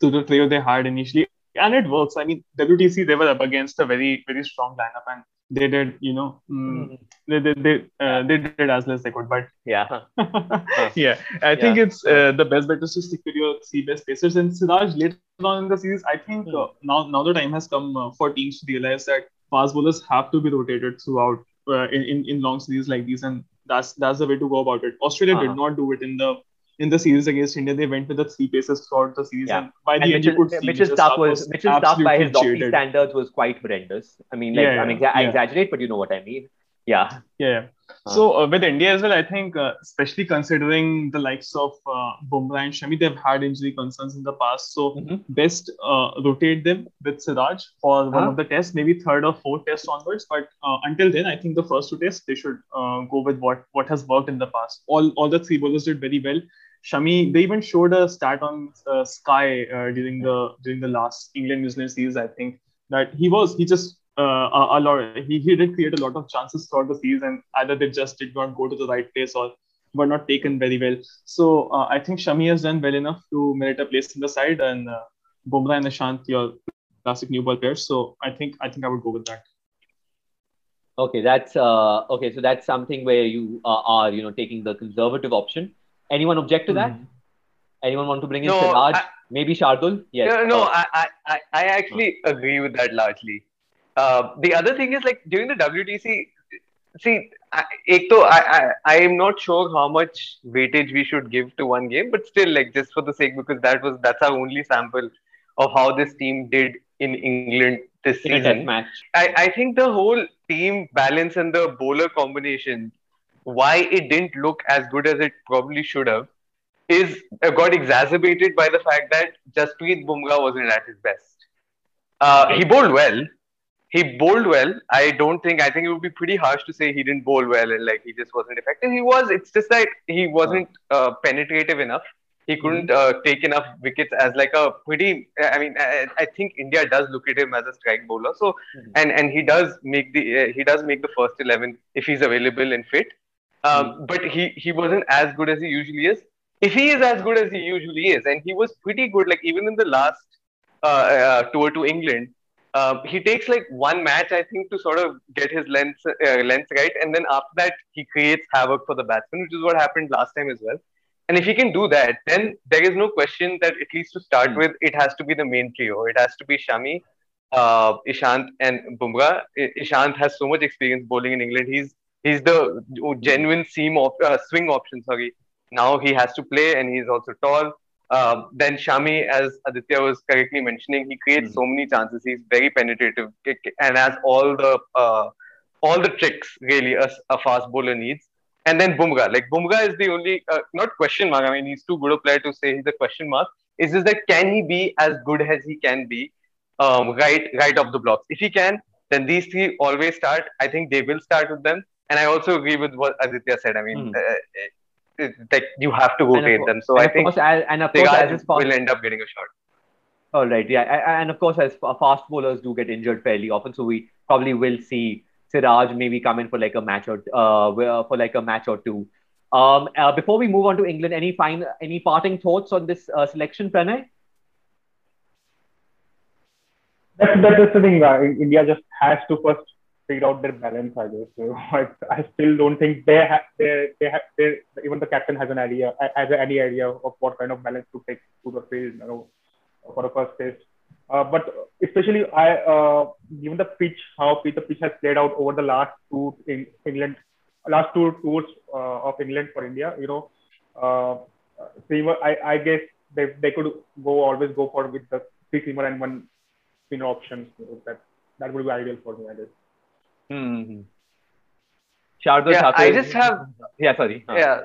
B: to the trio they had initially, and it works. I mean, WTC they were up against a very very strong lineup, and they did you know mm, they they they, uh, they did as less they could, but
A: Yeah.
B: yeah, I think it's uh, the best bet is to stick with your three best pacers. And Siraj later on in the series, I think uh, now now the time has come uh, for teams to realize that fast bowlers have to be rotated throughout uh, in, in in long series like these, and that's that's the way to go about it. Australia
A: Uh-huh.
B: did not do it in the in the series against India. They went with the three paces throughout the series,
A: Yeah.
B: and by the
A: And
B: end
A: Mitchell,
B: you could see
A: Mitchell Starc was Mitchell Starc by his hockey standards was quite horrendous. I mean, like
B: Yeah,
A: I mean,
B: yeah,
A: I exaggerate, but you know what I mean. Yeah.
B: Yeah.
A: Uh.
B: So uh, with India as well, I think, uh, especially considering the likes of uh, Bumrah and Shami, they've had injury concerns in the past. So
A: Mhm.
B: best uh, rotate them with Siraj for one
A: Huh?
B: of the tests, maybe third or fourth test onwards. But uh, until then, I think the first two tests they should uh, go with what what has worked in the past. All all the three bowlers did very well. Shami, they even showed a stat on uh, Sky uh, during the during the last England New Zealand series. I think that he was he just uh, a, a lot he, he did create a lot of chances throughout the and either they just did not go to the right place or were not taken very well. So uh, I think Shami has done well enough to merit a place in the side, and uh, Bumrah and Ishant, your classic new ball players. So I think I think I would go with that.
A: Okay, that's uh okay. So that's something where you uh, are, you know, taking the conservative option. Anyone object to that?
B: Mhm.
A: Anyone want to bring in
C: No,
A: Siraj?
C: I-
A: Maybe Shardul? Yes.
C: No, no,
A: Uh,
C: I, I, I- I actually agree with that largely. Uh, the other thing is like during the WTC, see, I, ek to, I, I, I am not sure how much weightage we should give to one game, but still, like just for the sake, because that was that's our only sample of how this team did in England this season.
A: match.
C: I, I think the whole team balance and the bowler combination, why it didn't look as good as it probably should have, is uh, got exacerbated by the fact that Jasprit Bumrah wasn't at his best. Uh, he bowled well. He bowled well. I don't think. I think it would be pretty harsh to say he didn't bowl well and like he just wasn't effective. He was. It's just that he wasn't uh, penetrative enough. He couldn't uh, take enough wickets as like a pretty. I mean, I, I think India does look at him as a strike bowler. So,
A: Mhm.
C: and and he does make the uh, he does make the first eleven if he's available and fit. Um, But he he wasn't as good as he usually is. If he is as good as he usually is, and he was pretty good, like even in the last uh, uh, tour to England, um, he takes like one match, I think, to sort of get his length uh, length right, and then after that he creates havoc for the batsman, which is what happened last time as well. And if he can do that, then there is no question that at least to start
A: Hmm.
C: with, it has to be the main trio. It has to be Shami, uh, Ishant, and Bumrah. Ishant has so much experience bowling in England. He's he's the genuine seam op- uh, swing option. Sorry, now he has to play, and he's also tall. Uh, then Shami, as Aditya was correctly mentioning, he creates so many chances. He's very penetrative and has all the uh, all the tricks really a, a fast bowler needs. And then Bumrah, like Bumrah is the only uh, not question mark. I mean, he's too good a player to say he's a question mark. It's just that can he be as good as he can be um, right right off the blocks? If he can, then these three always start. I think they will start with them. And I also agree with what Aditya said. I mean,
A: Hmm.
C: uh, it, it, like you have to
A: go of
C: rotate
A: course-
C: them. So
A: and
C: I
A: of
C: think
A: course, as, and of course, as
C: Siraj
A: is fast,
C: will end up getting a shot.
A: all right, yeah, a- a- and of course, as fast bowlers do get injured fairly often, so we probably will see Siraj maybe come in for like a match or uh for like a match or two. Um, uh, before we move on to England, any fine, any parting thoughts on this uh, selection, Pranay?
D: That's that's the thing. Uh, India just has to first figure out their balance. I guess. So I, I still don't think they have they they they, even the captain has an idea has any idea of what kind of balance to take to the field you know, for the first test. Uh, but especially I uh, given the pitch how the pitch has played out over the last two in England last two tours uh, of England for India. You know, uh, I I guess they they could go always go for with the three seamer and one spinner option. So that that would be ideal for me. I guess.
A: Mm-hmm. Shardul
C: Yeah, I just have
A: yeah, sorry. Uh,
C: yeah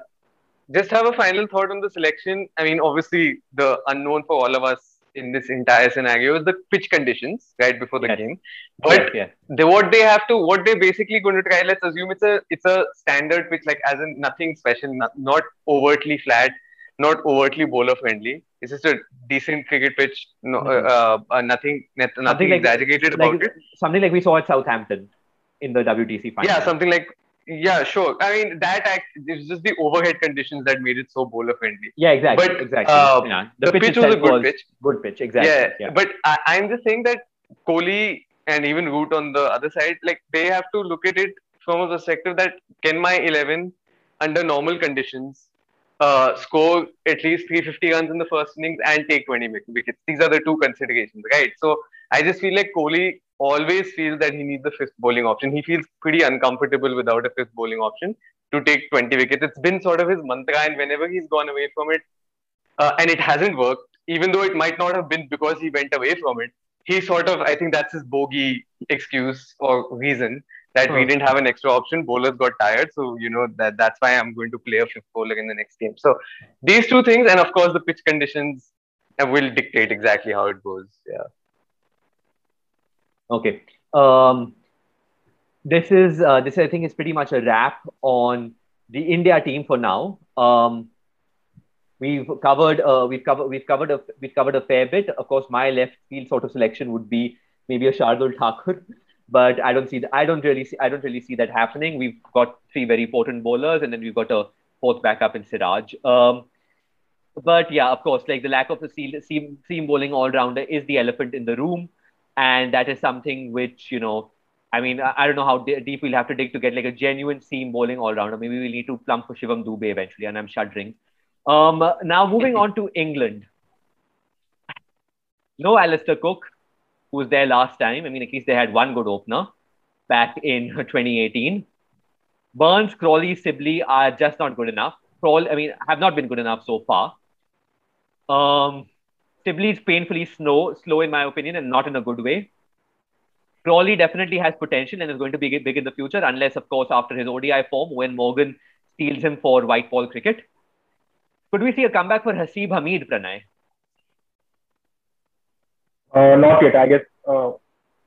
C: just have a final thought on the selection i mean obviously the unknown for all of us in this entire scenario is the pitch conditions right before the
A: Yes.
C: game. But
A: yeah,
C: they what they have to what they're basically going to try. Let's assume it's a it's a standard pitch, like as in nothing special, not, not overtly flat, not overtly bowler friendly. It's just a decent cricket pitch. No,
A: Mhm.
C: uh, uh, nothing nothing,
A: Something like-
C: exaggerated about
A: like
C: it.
A: something like we saw at Southampton in the WTC final.
C: Yeah, something like yeah, sure. I mean that act it's just the overhead conditions that made it so bowler friendly.
A: Yeah, exactly.
C: But,
A: exactly.
C: uh,
A: yeah.
C: The, pitch was a good pitch.
A: Good pitch. Exactly.
C: Yeah,
A: Yeah.
C: but I, I'm just saying that Kohli and even Root on the other side, like they have to look at it from a perspective that can my 11 under normal conditions uh, score at least 350 runs in the first innings and take 20 wick- wickets. These are the two considerations, right? So I just feel like Kohli always feels that he needs the fifth bowling option. He feels pretty uncomfortable without a fifth bowling option to take 20 wickets. It's been sort of his mantra, and whenever he's gone away from it, uh, and it hasn't worked, even though it might not have been because he went away from it, he sort of, I think that's his bogey excuse or reason that we didn't have an extra option. Bowlers got tired, so you know that that's why I'm going to play a fifth bowler in the next game. So these two things, and of course the pitch conditions, uh, will dictate exactly how it goes. Yeah.
A: Okay. Um, this is uh, this I think is pretty much a wrap on the India team for now. Um, we've covered uh, we've covered we've covered a we've covered a fair bit. Of course, my left field sort of selection would be maybe a Shardul Thakur, but I don't see I don't really see I don't really see that happening. We've got three very potent bowlers, and then we've got a fourth backup in Siraj. Um, but yeah, of course, like the lack of seam, seam, seam bowling all rounder is the elephant in the room and that is something which you know i mean i, don't know how deep we'll have to dig to get like a genuine seam bowling all-rounder. Maybe we'll need to plump for shivam dube eventually and i'm shuddering. Um now moving on to england. No alistair cook who was there last time. I mean at least they had one good opener back in 2018 burns crawley sibley are just not good enough. Crawl, i mean have not been good enough so far. Um Sibley is painfully slow, slow in my opinion, and not in a good way. Crawley definitely has potential and is going to be big in the future, unless, of course, after his ODI form, when Morgan steals him for white ball cricket. Could we see a comeback for Haseeb Hameed, Pranay?
D: Uh, not yet. I guess uh,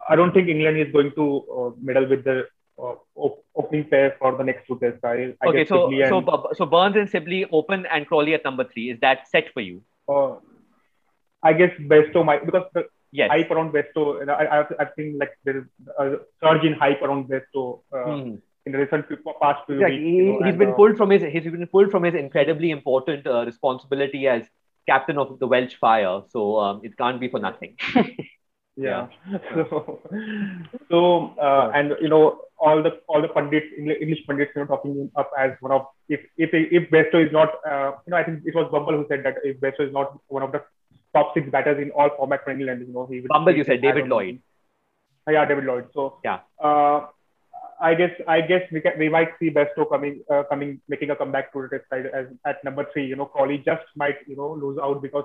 D: I don't think England is going to uh, meddle with the uh, op- opening pair for the next two tests. I, I
A: okay, so
D: Sibley and,
A: so Bu- so Burns and Sibley open and Crawley at number three. Is that set for you?
D: I guess Bairstow might because the
A: Yes.
D: hype around Bairstow. you I, I I think like there is a surge in hype around Bairstow uh,
A: Mhm.
D: in the recent past few
A: Exactly.
D: weeks.
A: He,
D: you know,
A: has been
D: uh,
A: pulled from his he's been pulled from his incredibly important uh, responsibility as captain of the Welsh Fire. So um, it can't be for nothing.
D: yeah so so uh, and you know all the all the pundits english pundits you know talking him up as one of if if if Bairstow is not uh, you know i think it was bumble who said that if Bairstow is not one of the top six batters in all formats for england you know he would
A: Bumble, you said, David. Lloyd.
D: Uh, yeah david lloyd so
A: Yeah.
D: uh, I guess I guess we can, we might see Bairstow coming uh, coming making a comeback to the test side as at number three. You know, Crawley just might you know lose out because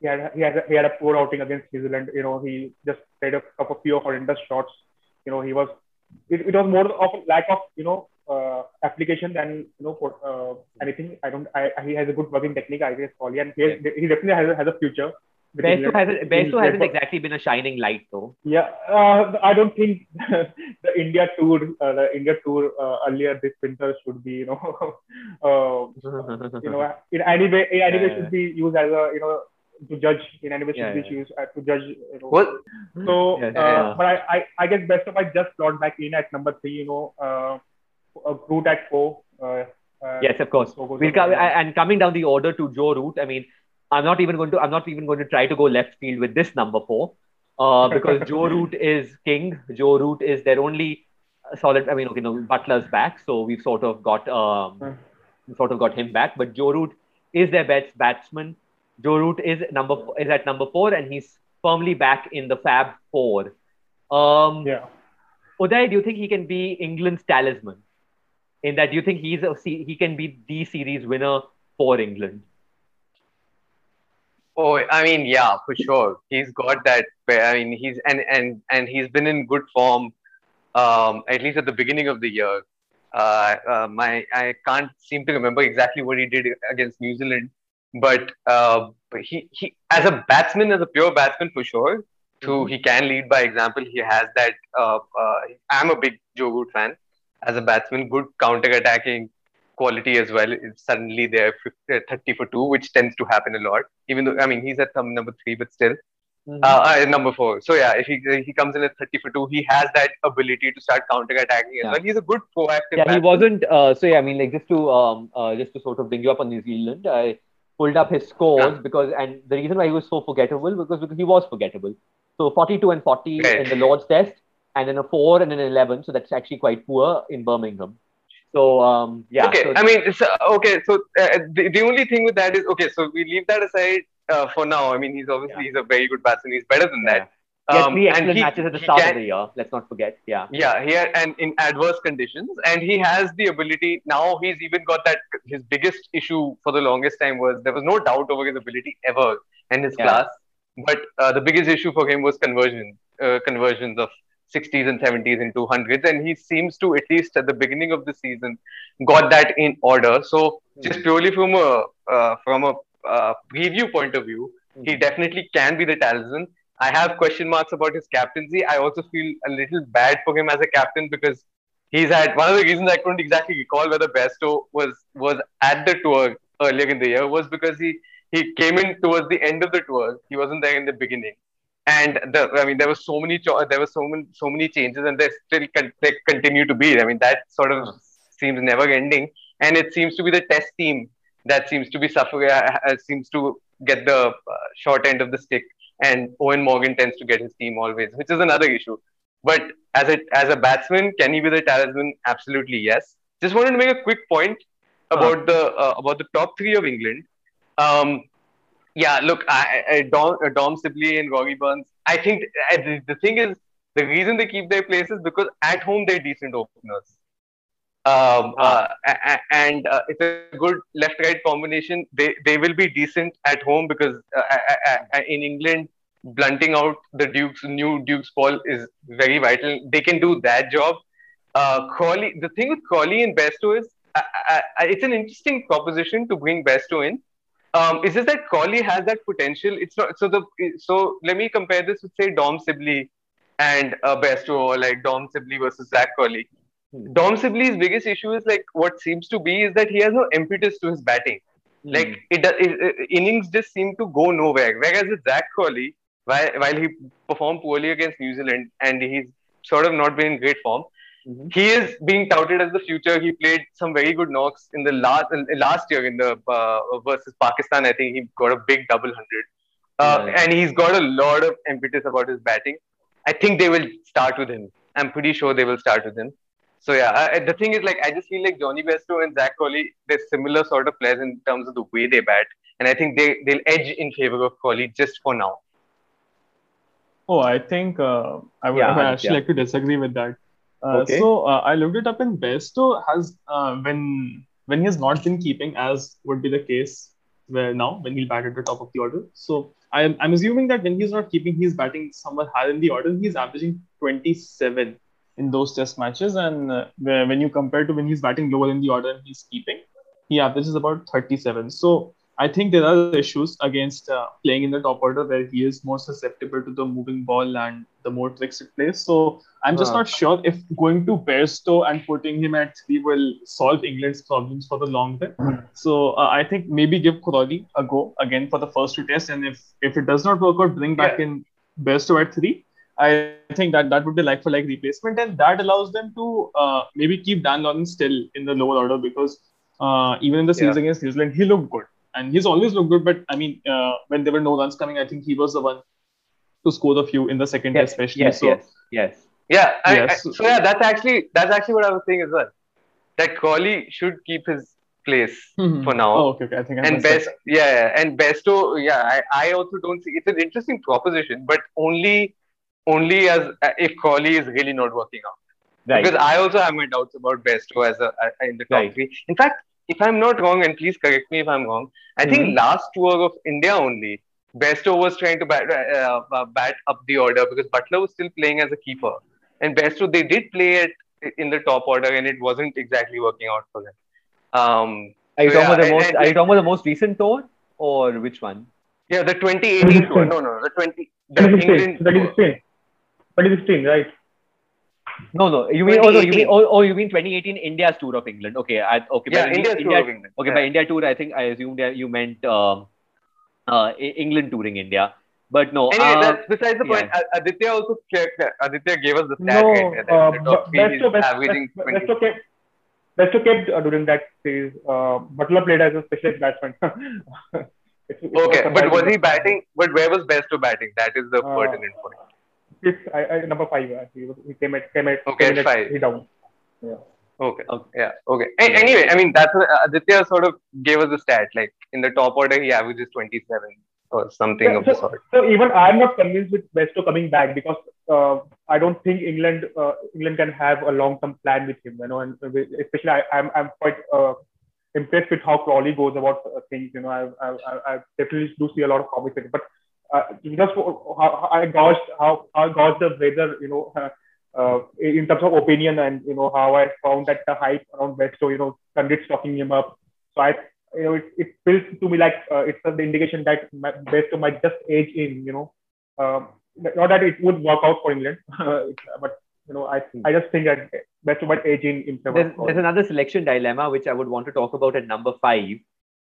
D: he had he had a, he had a poor outing against New Zealand. You know, he just played a couple of few horrendous shots. You know, he was it, it was more of a lack of you know uh, application than you know for uh, anything. I don't. I, he has a good working technique. I guess Crawley, and he, has, he definitely has a, has a future. Bairstow
A: hasn't
D: Bairstow
A: hasn't exactly been a shining light though.
D: yeah, uh, I don't think the India tour, uh, the India tour uh, earlier this winter should be, you know, uh, you know, in any way, in any way
A: Yeah.
D: should be used as a, you know, to judge. In any way should
A: Yeah,
D: be
A: yeah.
D: used uh, to judge. You know.
C: What?
D: So,
A: Yeah,
D: uh,
A: yeah.
D: but I, I, I guess Bairstow might just slot back in at number three. You know, uh, a Root at four. Uh, uh,
A: Yes, of course.
D: so
A: We'll come, and coming down the order to Joe Root. I mean, I'm not even going to. I'm not even going to try to go left field with this number four, uh, because Joe Root is king. Joe Root is their only solid. I mean, okay, no, Buttler's back, so we've sort of got um, sort of got him back. But Joe Root is their best batsman. Joe Root is number is at number four, and he's firmly back in the Fab Four. Um,
D: Yeah.
A: Uday, do you think he can be England's talisman? In that, do you think he's a, he can be the series winner for England?
C: Oh, I mean, yeah, for sure. He's got that. I mean, he's and and and he's been in good form, um, at least at the beginning of the year. Uh, uh, my I can't seem to remember exactly what he did against New Zealand, but uh, he he as a batsman, as a pure batsman for sure. So
A: Mhm.
C: he can lead by example. He has that. Uh, uh, I'm a big Joe Root fan. As a batsman, good counter attacking quality as well. Suddenly there 50, uh, 30 for two, which tends to happen a lot. Even though I mean he's at number three, but still
A: Mhm.
C: uh, uh, number four. So yeah, if he he comes in at 30 for two, he has that ability to start counter attacking as
A: Yeah.
C: well. He's a good proactive.
A: yeah, he wasn't. Uh, so yeah, I mean, like just to um, uh, just to sort of bring you up on New Zealand, I pulled up his scores
C: Yeah.
A: because, and the reason why he was so forgettable because because he was forgettable. So 42 and 40
C: Right.
A: in the Lord's Test, and then a four and an 11. So that's actually quite poor in Birmingham. So um, yeah.
C: okay,
A: so-
C: I mean, uh, okay. So uh, the, the only thing with that is okay. So we leave that aside uh, for now. I mean, he's obviously he's a very good batsman. He's better than that.
A: he had
C: Um,
A: three
C: and
A: excellent
C: he-
A: matches at the start
C: can-
A: of the year. Let's not forget. Yeah.
C: Yeah, here and in adverse conditions, and he has the ability. Now he's even got that. His biggest issue for the longest time was there was no doubt over his ability ever and his
A: Yeah.
C: class. But uh, the biggest issue for him was conversion, uh, conversions of 60s and 70s into hundreds, and he seems to at least at the beginning of the season got that in order. So just purely from a uh, from a uh, preview point of view, he definitely can be the talisman. I have question marks about his captaincy. I also feel a little bad for him as a captain because he's had one of the reasons I couldn't exactly recall whether Bairstow was was at the tour earlier in the year was because he he came in towards the end of the tour. He wasn't there in the beginning, and the I mean there were so many cho- there were so many so many changes, and they still con- they continue to be. I mean that sort of seems never ending, and it seems to be the test team that seems to be suffering. Uh, uh, seems to get the uh, short end of the stick and Eoin Morgan tends to get his team always, which is another issue. But as a as a batsman, can he be the talisman? Absolutely yes. Just wanted to make a quick point about the uh, about the top three of England. Um, yeah, look, I, I, Dom, uh, Dom Sibley and Rory Burns. I think uh, the, the thing is the reason they keep their places because at home they're decent openers. Um, uh, a- a- and uh, it's a good left-right combination. They they will be decent at home because uh, in England, blunting out the Dukes new Dukes ball is very vital. They can do that job. Uh, Crawley, the thing with Crawley and Bairstow is I, I, I, it's an interesting proposition to bring Bairstow in. Um, it's just that Crawley has that potential. It's not so the so let me compare this with say Dom Sibley and uh, Bairstow or like Dom Sibley versus Zak Crawley. Dom Sibley's biggest issue is like what seems to be is that he has no impetus to his batting. Like it, does- it, innings just seem to go nowhere. Whereas with Zak Crawley, while while he performed poorly against New Zealand and he's sort of not been in great form,
A: Mhm.
C: he is being touted as the future. He played some very good knocks in the last last year in the uh, versus Pakistan. I think he got a big double hundred, uh,
A: Yeah.
C: and he's got a lot of impetus about his batting. I think they will start with him. I'm pretty sure they will start with him. So yeah, I, the thing is like I just feel like Jonny Bairstow and Zak Crawley, they're similar sort of players in terms of the way they bat, and I think they they'll edge in favor of Crawley just for now.
B: Oh, I think uh, I would
A: Yeah,
B: I would
A: Aditya.
B: actually like to disagree with that. Uh,
A: Okay.
B: So uh, I looked it up, and Bairstow has uh, when when he has not been keeping, as would be the case where now when he'll bat at the top of the order. So I'm I'm assuming that when he's not keeping, he's batting somewhat higher in the order. He's averaging 27 in those test matches, and uh, when you compare to when he's batting lower in the order and he's keeping, he averages about 37. So I think there are issues against uh, playing in the top order where he is more susceptible to the moving ball and the more tricks it plays. So I'm just
A: Huh.
B: not sure if going to Bairstow and putting him at three will solve England's problems for the long term. So uh, I think maybe give Crawley a go again for the first two tests, and if if it does not work out, bring back
C: Yeah.
B: in Bairstow at three. I think that that would be like for like replacement, and that allows them to uh, maybe keep Dan Lawrence still in the lower order because uh, even in the series
C: Yeah.
B: against New Zealand, he looked good, and he's always looked good. But I mean, uh, when there were no runs coming, I think he was the one to score the few in the second
A: yes,
B: especially.
A: yes,
B: so
A: yes, yes.
C: Yeah, I,
B: Yes.
C: I, so yeah, that's actually that's actually what I was saying as well. That Crawley should keep his place
B: Mhm.
C: for now.
B: Oh, okay, okay. I think I
C: and
B: missed that.
C: best yeah, yeah and Bairstow yeah I, I also don't see it's an interesting proposition but only only as uh, if Crawley is really not working out
A: Right.
C: because I also have my doubts about Bairstow as a uh, in the top
A: Right.
C: three in fact if I'm not wrong and please correct me if I'm wrong I think
A: Mhm.
C: last tour of India only Bairstow was trying to bat, uh, uh, bat up the order because Buttler was still playing as a keeper and Bairstow they did play it in the top order and it wasn't exactly working out for them um
A: Are you
C: So,
A: talking about
C: yeah,
A: the most?
C: and-
A: Are you talking about the most recent tour? or which one?
C: Yeah, the 2018 tour. No, no, the 20 the
D: 2016,
C: England
D: 2016, 2016, right?
A: No, no. You mean oh, no, you mean
C: 2018.
A: oh, oh, you mean 2018 India's tour of England? Okay, I, okay.
C: Yeah,
A: by
C: India's
A: India,
C: tour of England.
A: Okay,
C: yeah.
A: by India tour, I think I assumed that you meant um, uh, England touring India, but no.
C: Anyway,
A: uh,
C: that's besides the point. A- Aditya also checked. Aditya gave us the stat
D: No,
C: right there. that
D: uh,
C: in the top
D: but Bairstow, Bairstow,
C: averaging
D: Bairstow,
C: 20.
D: Bairstow kept, Bairstow kept uh, during that series. Uh, Buttler played as a specialist batsman. It's- it's
C: Okay, but was he batting? But where was Bairstow batting? That is the
D: Uh,
C: pertinent point.
D: Fifth, I, I, number five. uh, He, came at came at,
C: Okay,
D: came at
C: five.
D: He down. Yeah.
C: Okay.
A: Okay.
C: Yeah. Okay. A- anyway, I mean that's what, uh, Aditya sort of gave us the stat. Like in the top order, he averages 27 or something
D: Yeah,
C: of the sort.
D: So even I'm not convinced with Bairstow coming back because uh, I don't think England uh, England can have a long term plan with him. You know, and especially I, I'm I'm quite uh, impressed with how Crawley goes about uh, things. You know, I, I I- I definitely do see a lot of promise in it. But uh, just how, I gauged how how I gauged the weather. You know. Uh, uh, in terms of opinion and you know how I found that the hype around Bairstow, you know, pundits talking him up. So I, you know, it, it feels to me like uh, it's the indication that Bairstow might just age in, you know, um, not that it would work out for England, but you know, I I just think that Bairstow might age in in
A: there's,
D: of
A: there's another selection dilemma which I would want to talk about at number five.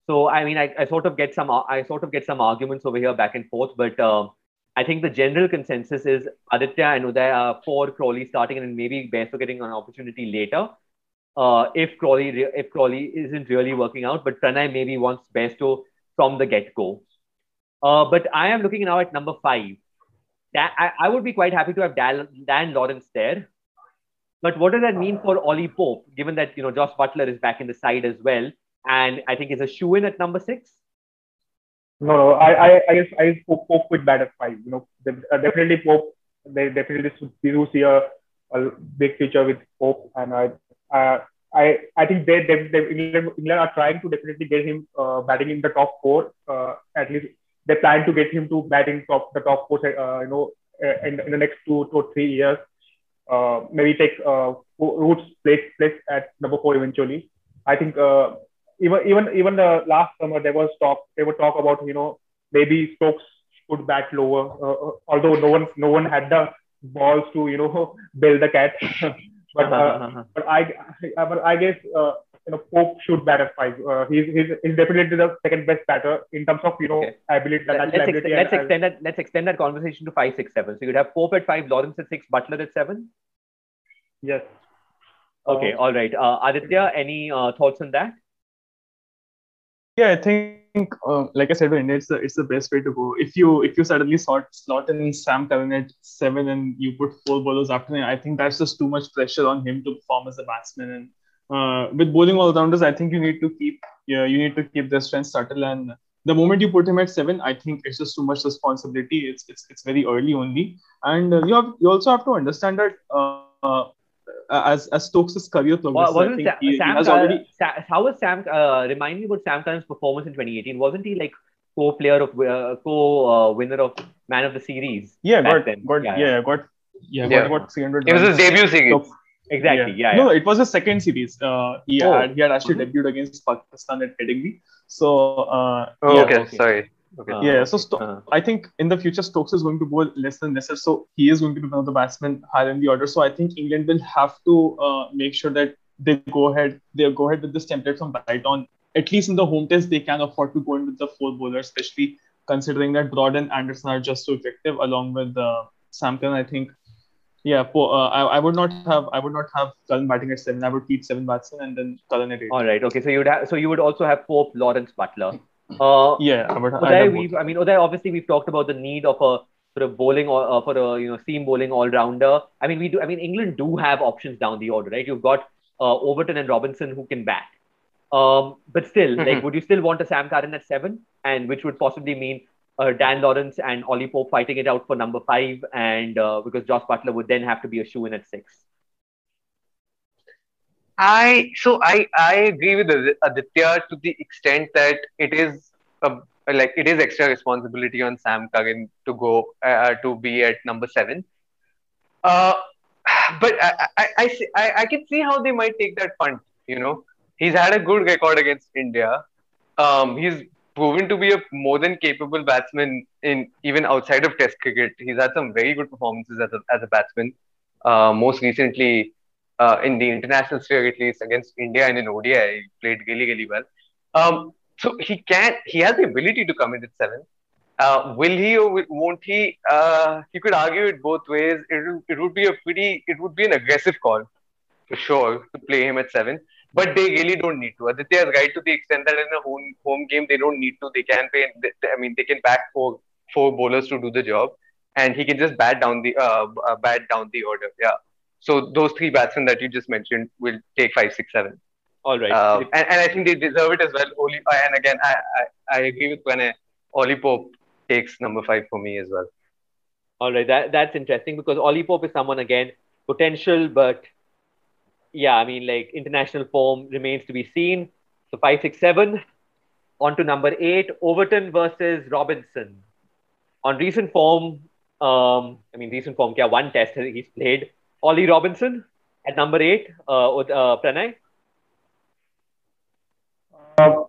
A: So I mean, I, I sort of get some I sort of get some arguments over here back and forth, but um, I think the general consensus is Aditya and Uday are for Crawley starting and maybe Bairstow getting an opportunity later. Uh, if Crawley if Crawley isn't really working out, but Pranay maybe wants Bairstow from the get go. Uh, but I am looking now at number five. I, I would be quite happy to have Dan, Dan Lawrence there. But what does that mean for Ollie Pope, given that you know Jos Buttler is back in the side as well, and I think is a shoe in at number six?
D: No, no, I, I, I guess I Pope, Pope with bad at five. You know, uh, definitely Pope. They definitely do see a, a big future with Pope, and I, uh, I, I think they, they, they England, England are trying to definitely get him uh, batting in the top four. Uh, at least they plan to get him to batting top the top four. Uh, you know, uh, in, in the next two to three years. Uh, maybe take uh, Roots place place at number four eventually. I think uh, even even even the last summer there was talk they would talk about you know maybe Stokes could bat lower uh, uh, although no one no one had the balls to you know build the cat but uh, but I I- but I guess uh, you know Pope should bat at five uh, he's, he's he's definitely the second best batter in terms of you know
A: Okay.
D: ability
A: let's,
D: ability
A: ex- let's extend that. Let's extend that conversation to five, six, seven. So you'd have Pope at five, Lawrence at six, Buttler at seven.
D: yes
A: Okay, all right. Uh, Aditya, any uh, thoughts on that?
B: Yeah, I think, um, like I said, it's the, it's the best way to go. If you if you suddenly slot slot in Sam Curran at seven and you put four bowlers after him, I think that's just too much pressure on him to perform as a batsman. And uh, with bowling all rounders, I think you need to keep yeah you need to keep their strength subtle. And the moment you put him at seven, I think it's just too much responsibility. It's it's, it's very early only, and uh, you have you also have to understand that. As as Stokes' career
A: Wa-
B: progresses, I
A: wasn't
B: think
A: Sam,
B: he, he
A: Sam
B: has
A: Curran-
B: already
A: Sa- how was Sam? Uh, remind me about Sam Curran's performance in 2018. Wasn't he like co-player of uh, co-winner of Man of the Series?
B: Yeah,
A: back
B: got
A: then?
B: got
A: Yeah,
B: yeah,
A: yeah.
B: got yeah,
C: Yeah.
B: got got 300
C: It was his debut series.
B: So-
A: Exactly. Yeah. yeah.
B: No, it was a second series. Uh, he
A: Oh.
B: had he had actually
A: Mhm.
B: debuted against Pakistan at Headingley. So uh,
C: Oh,
B: yeah,
C: okay.
A: okay.
C: Sorry. Okay.
A: Uh,
B: yeah. So Sto-
A: uh,
B: I think in the future Stokes is going to bowl less than lesser. So he is going to be one of the batsmen higher in the order. So I think England will have to uh, make sure that they go ahead. They go ahead with this template from right on. At least in the home test, they can afford to go in with the four bowlers, especially considering that Broad and Anderson are just so effective, along with uh, Sam Curran. I think yeah, po- uh, I, I would not have I would not have Curran batting at seven. I would keep seven batsmen and then Curran at eight.
A: all right. Okay. So you'd have. So you would also have Pope, Lawrence, Buttler. Uh,
B: Yeah. I'd
A: Uday, we've. I mean, Uday, obviously we've talked about the need of a sort of bowling or uh, for a you know seam bowling all rounder. I mean, we do. I mean, England do have options down the order, right? You've got uh, Overton and Robinson who can bat. Um, but still, like,
C: Mhm.
A: would you still want a Sam Curran at seven, and which would possibly mean uh, Dan Lawrence and Ollie Pope fighting it out for number five, and uh, because Jos Buttler would then have to be a shoe in at six.
C: I so I I agree with Adi- Aditya to the extent that it is a, like it is extra responsibility on Sam Curran to go uh, to be at number seven. Uh, but I I, I, I I can see how they might take that punt. You know, he's had a good record against India. Um, he's proven to be a more than capable batsman in even outside of Test cricket. He's had some very good performances as a, as a batsman. Uh, most recently, uh, in the international sphere, at least against India and in ODI, he played really, really well. Um, so he can, he has the ability to come in at seven. Uh, will he or won't he? Uh, you could argue it both ways. It, it would be a pretty, it would be an aggressive call for sure to play him at seven. But they really don't need to. Aditya is right to the extent that in a home home game they don't need to. They can pay. I mean, they can back four four bowlers to do the job, and he can just bat down the uh, uh bat down the order. Yeah. So those three batsmen that you just mentioned will take five, six, seven.
A: All right.
C: Uh, and, and I think they deserve it as well. Oli, and again, I, I, I agree with when Ollie Pope takes number five for me as well.
A: All right, that that's interesting because Ollie Pope is someone again potential, but yeah, I mean like international form remains to be seen. So five, six, seven. On to number eight, Overton versus Robinson. On recent form, um, I mean recent form, yeah, one test he's played. Ollie Robinson at number eight, uh, with, uh, Pranay.
D: Uh,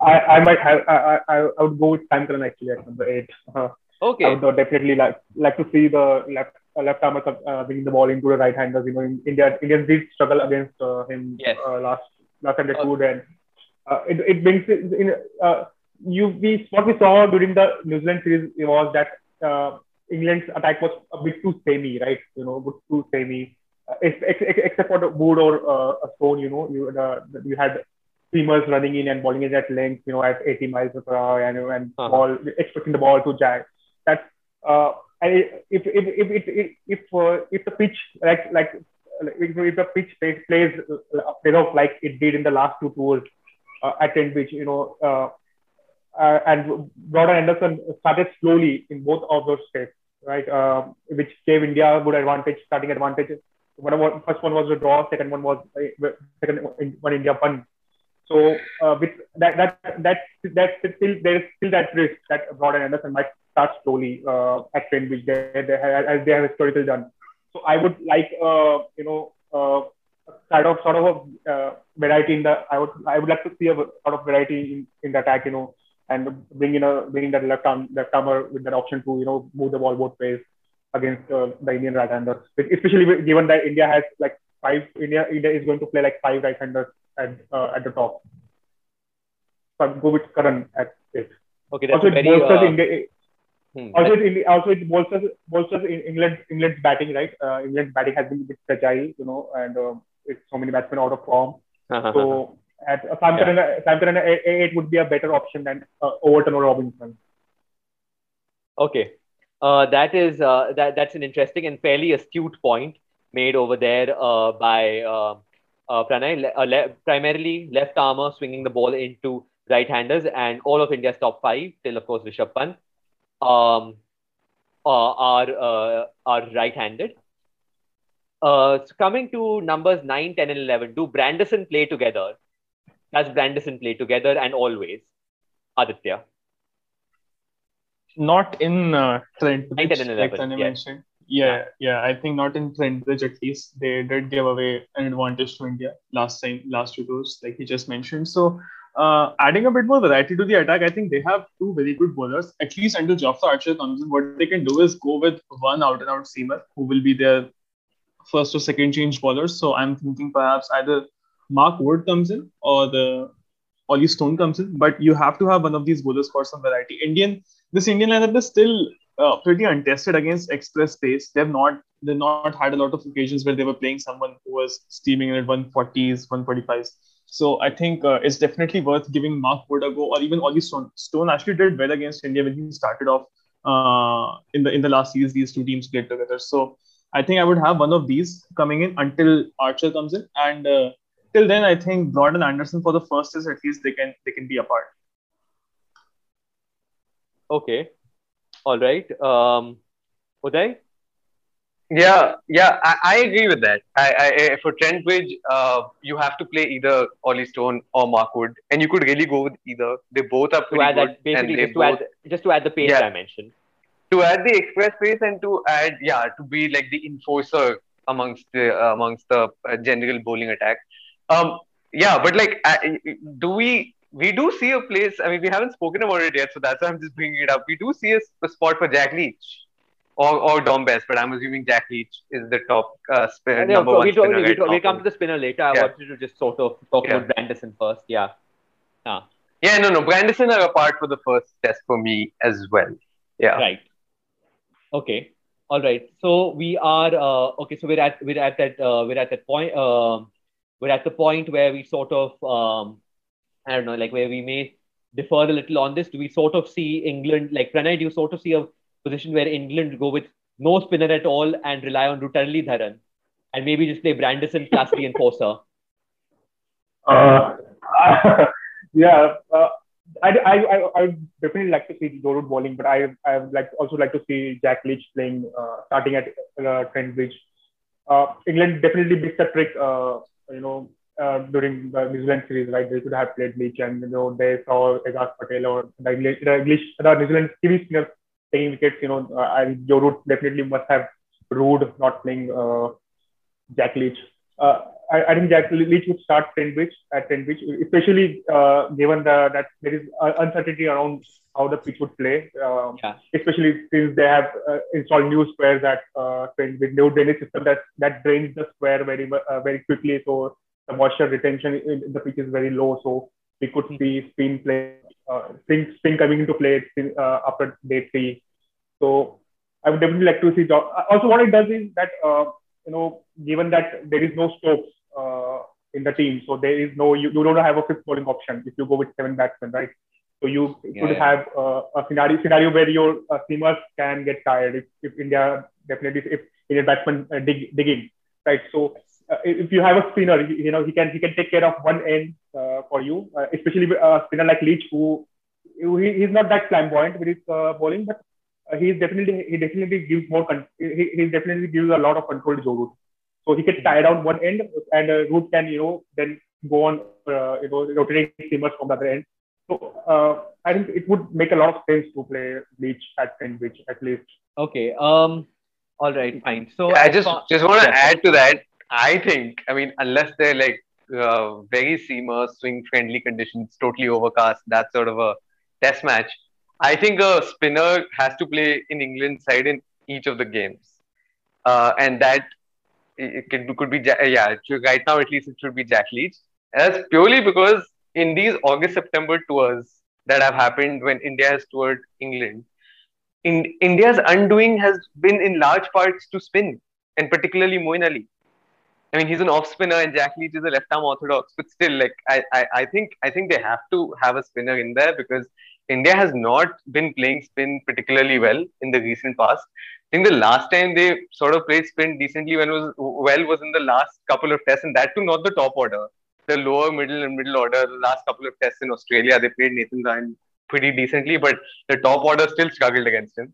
D: I, I might have I, I, I would go with Sam Curran actually at number eight. Uh,
A: okay.
D: I would definitely like like to see the left uh, left armer uh, bringing the ball into the right handers. You know, in India Indians did struggle against uh, him
A: yes.
D: uh, last last time they could, and uh, it it brings in uh, you we what we saw during the New Zealand series was that uh, England's attack was a bit too samey, right? You know, a bit too samey. Uh, except for the Wood or uh, a Stone, you know, you uh, you had seamers running in and bowling in at length, you know, at 80 miles per hour and, and uh-huh. ball, expecting the ball to jack. That's, uh, and if, if, if, if, if, if, uh, if the pitch, like, like, if, if the pitch plays, plays, uh, plays off like it did in the last two tours uh, at Trent Bridge, you know, uh, uh, and Broad and Anderson started slowly in both of those states, right? Uh, which gave India a good advantage, starting advantage. One of first one was a draw, second one was uh, second one India won so uh, with that, that, that, that still there is still that risk that Broad and Anderson might start slowly uh, at Trent Bridge they, they have, as they have historically done. So I would like uh, you know uh, sort of sort of a uh, variety in the I would I would like to see a sort of variety in, in the attack you know and bring in a bring that left arm left armer with that option to you know move the ball both ways against uh, the Indian right-handers, especially given that India has like five India India is going to play like five right-handers at uh, at the top. So I'd go with Curran at it.
A: Okay, that's also, very, uh, India,
D: hmm, also, it, also it bolsters bolsters England England's batting right. Uh, England's batting has been a bit fragile, you know, and uh, it's so many batsmen out of form.
A: Uh-huh.
D: So at uh, Sam Curran, yeah. Sam Curran it would be a better option than uh, Overton or Robinson.
A: Okay, uh, that is uh, that that's an interesting and fairly astute point made over there uh, by uh, uh, Pranay, le- uh, le- primarily left armer swinging the ball into right-handers, and all of India's top five, till of course Rishabh Pant, um, uh, are uh, are right-handed. Uh, so coming to numbers 9, 10, and 11, do Branderson play together? Does Branderson play together and always? Aditya.
B: Not in uh, Trent,
A: 9, 10, and 11,
B: like mentioned. Yeah, yeah. I think not in Trent Bridge at least. They did give away an advantage to India last time, last two tours, like he just mentioned. So uh, adding a bit more variety to the attack, I think they have two very good bowlers. At least until Jofra Archer comes in, what they can do is go with one out and out seamer who will be their first or second change bowlers. So I'm thinking perhaps either Mark Wood comes in or the Olly Stone comes in, but you have to have one of these bowlers for some variety. Indian, this Indian lineup is still uh, pretty untested against express pace. They've not they've not had a lot of occasions where they were playing someone who was steaming at 140s, 145s. So I think uh, it's definitely worth giving Mark Wood a go, or even Olly Stone. Stone actually did well against India when he started off uh, in the in the last series. These two teams played together. So I think I would have one of these coming in until Archer comes in, and uh, till then I think Broad and Anderson for the first is at least they can they can be apart.
A: Okay, all right. Um, Uday?
C: Yeah, yeah, I, I agree with that. I, I for Trent Bridge, uh, you have to play either Olly Stone or Mark Wood, and you could really go with either. They both are pretty good.
A: That, basically, just, both, to add, just to add the pace yeah, mentioned.
C: To add the express pace and to add, yeah, to be like the enforcer amongst the amongst the uh, general bowling attack. Um, yeah, but like, do we we do see a place. I mean, we haven't spoken about it yet, so that's why I'm just bringing it up. We do see a, a spot for Jack Leach or or Dom Bess, but I'm assuming Jack Leach is the top uh, spinner,
A: Yeah,
C: number
A: so
C: one
A: we,
C: spinner.
A: we,
C: right
A: we, come to the spinner later. I
C: Yeah.
A: wanted to just sort of talk
C: Yeah.
A: about Brandison first. Yeah.
C: Yeah, no, no. Brandison are apart for the first test for me as well. Yeah.
A: Right. Okay. All right. So we are uh, okay. So we're at we're at that uh, we're at that point. Um, we're at the point where we sort of um, I don't know, like where we may defer a little on this. Do we sort of see England like Pranay? Do you sort of see a position where England go with no spinner at all and rely on Rutarli Dharan, and maybe just play Brandison plus the enforcer?
D: Uh, yeah, uh, I, I, I, I would definitely like to see Root bowling, but I, I would like also like to see Jack Leach playing, uh, starting at uh, Trent Bridge. Uh, England definitely missed a trick, uh, you know, uh, during the New Zealand series, right? They could have played Leach, and you know they saw Ajaz Patel or the English, the, English, New Zealand series spinners taking wickets. You know, uh, Joe Root definitely must have ruled not playing uh, Jack Leach. Uh, I, I think Jack Leach would start Trent Bridge at Trent especially uh, given the, that there is uh, uncertainty around how the pitch would play. Um,
A: Yeah.
D: Especially since they have uh, installed new squares at uh, Bridge, new drainage system that that drains the square very uh, very quickly. So the moisture retention in the pitch is very low. So we could see spin play, uh, spin, spin coming into play spin, uh, after day three. So I would definitely like to see. Also, what it does is that uh, you know, given that there is no Stokes uh, in the team, so there is no you, you don't have a fifth bowling option if you go with seven batsmen, right? So you
A: Yeah,
D: could
A: yeah.
D: have uh, a scenario scenario where your uh, seamers can get tired if, if India definitely if Indian batsmen uh, dig dig in, right? So uh, if you have a spinner, you, you know he can he can take care of one end uh, for you, uh, especially a spinner like Leach who he, he's not that flamboyant with his uh, bowling, but uh, he's definitely he definitely gives more con- he, he definitely gives a lot of control to Joe. So he can tie down one end, and uh, Root can you know then go on uh, you know rotating seamers from the other end. So uh, I think it would make a lot of sense to play Leach at Greenwich at least.
A: Okay. Um. All right. Fine. So
C: I just
A: far-
C: just want to
A: Yeah.
C: add to that. I think, I mean, unless they're like uh, very seamer, swing friendly conditions, totally overcast, that sort of a test match. I think a spinner has to play in England side in each of the games, uh, and that it it could, be yeah. Right now, at least, it should be Jack Leach. And that's purely because in these August September tours that have happened when India has toured England, in India's undoing has been in large parts to spin, and particularly Moeen Ali. I mean, he's an off spinner, and Jack Leach is a left arm orthodox. But still, like I, I, I think I think they have to have a spinner in there because India has not been playing spin particularly well in the recent past. I think the last time they sort of played spin decently when was well was in the last couple of tests, and that too not the top order, the lower middle and middle order. The last couple of tests in Australia, they played Nathan Lyon pretty decently, but the top order still struggled against him.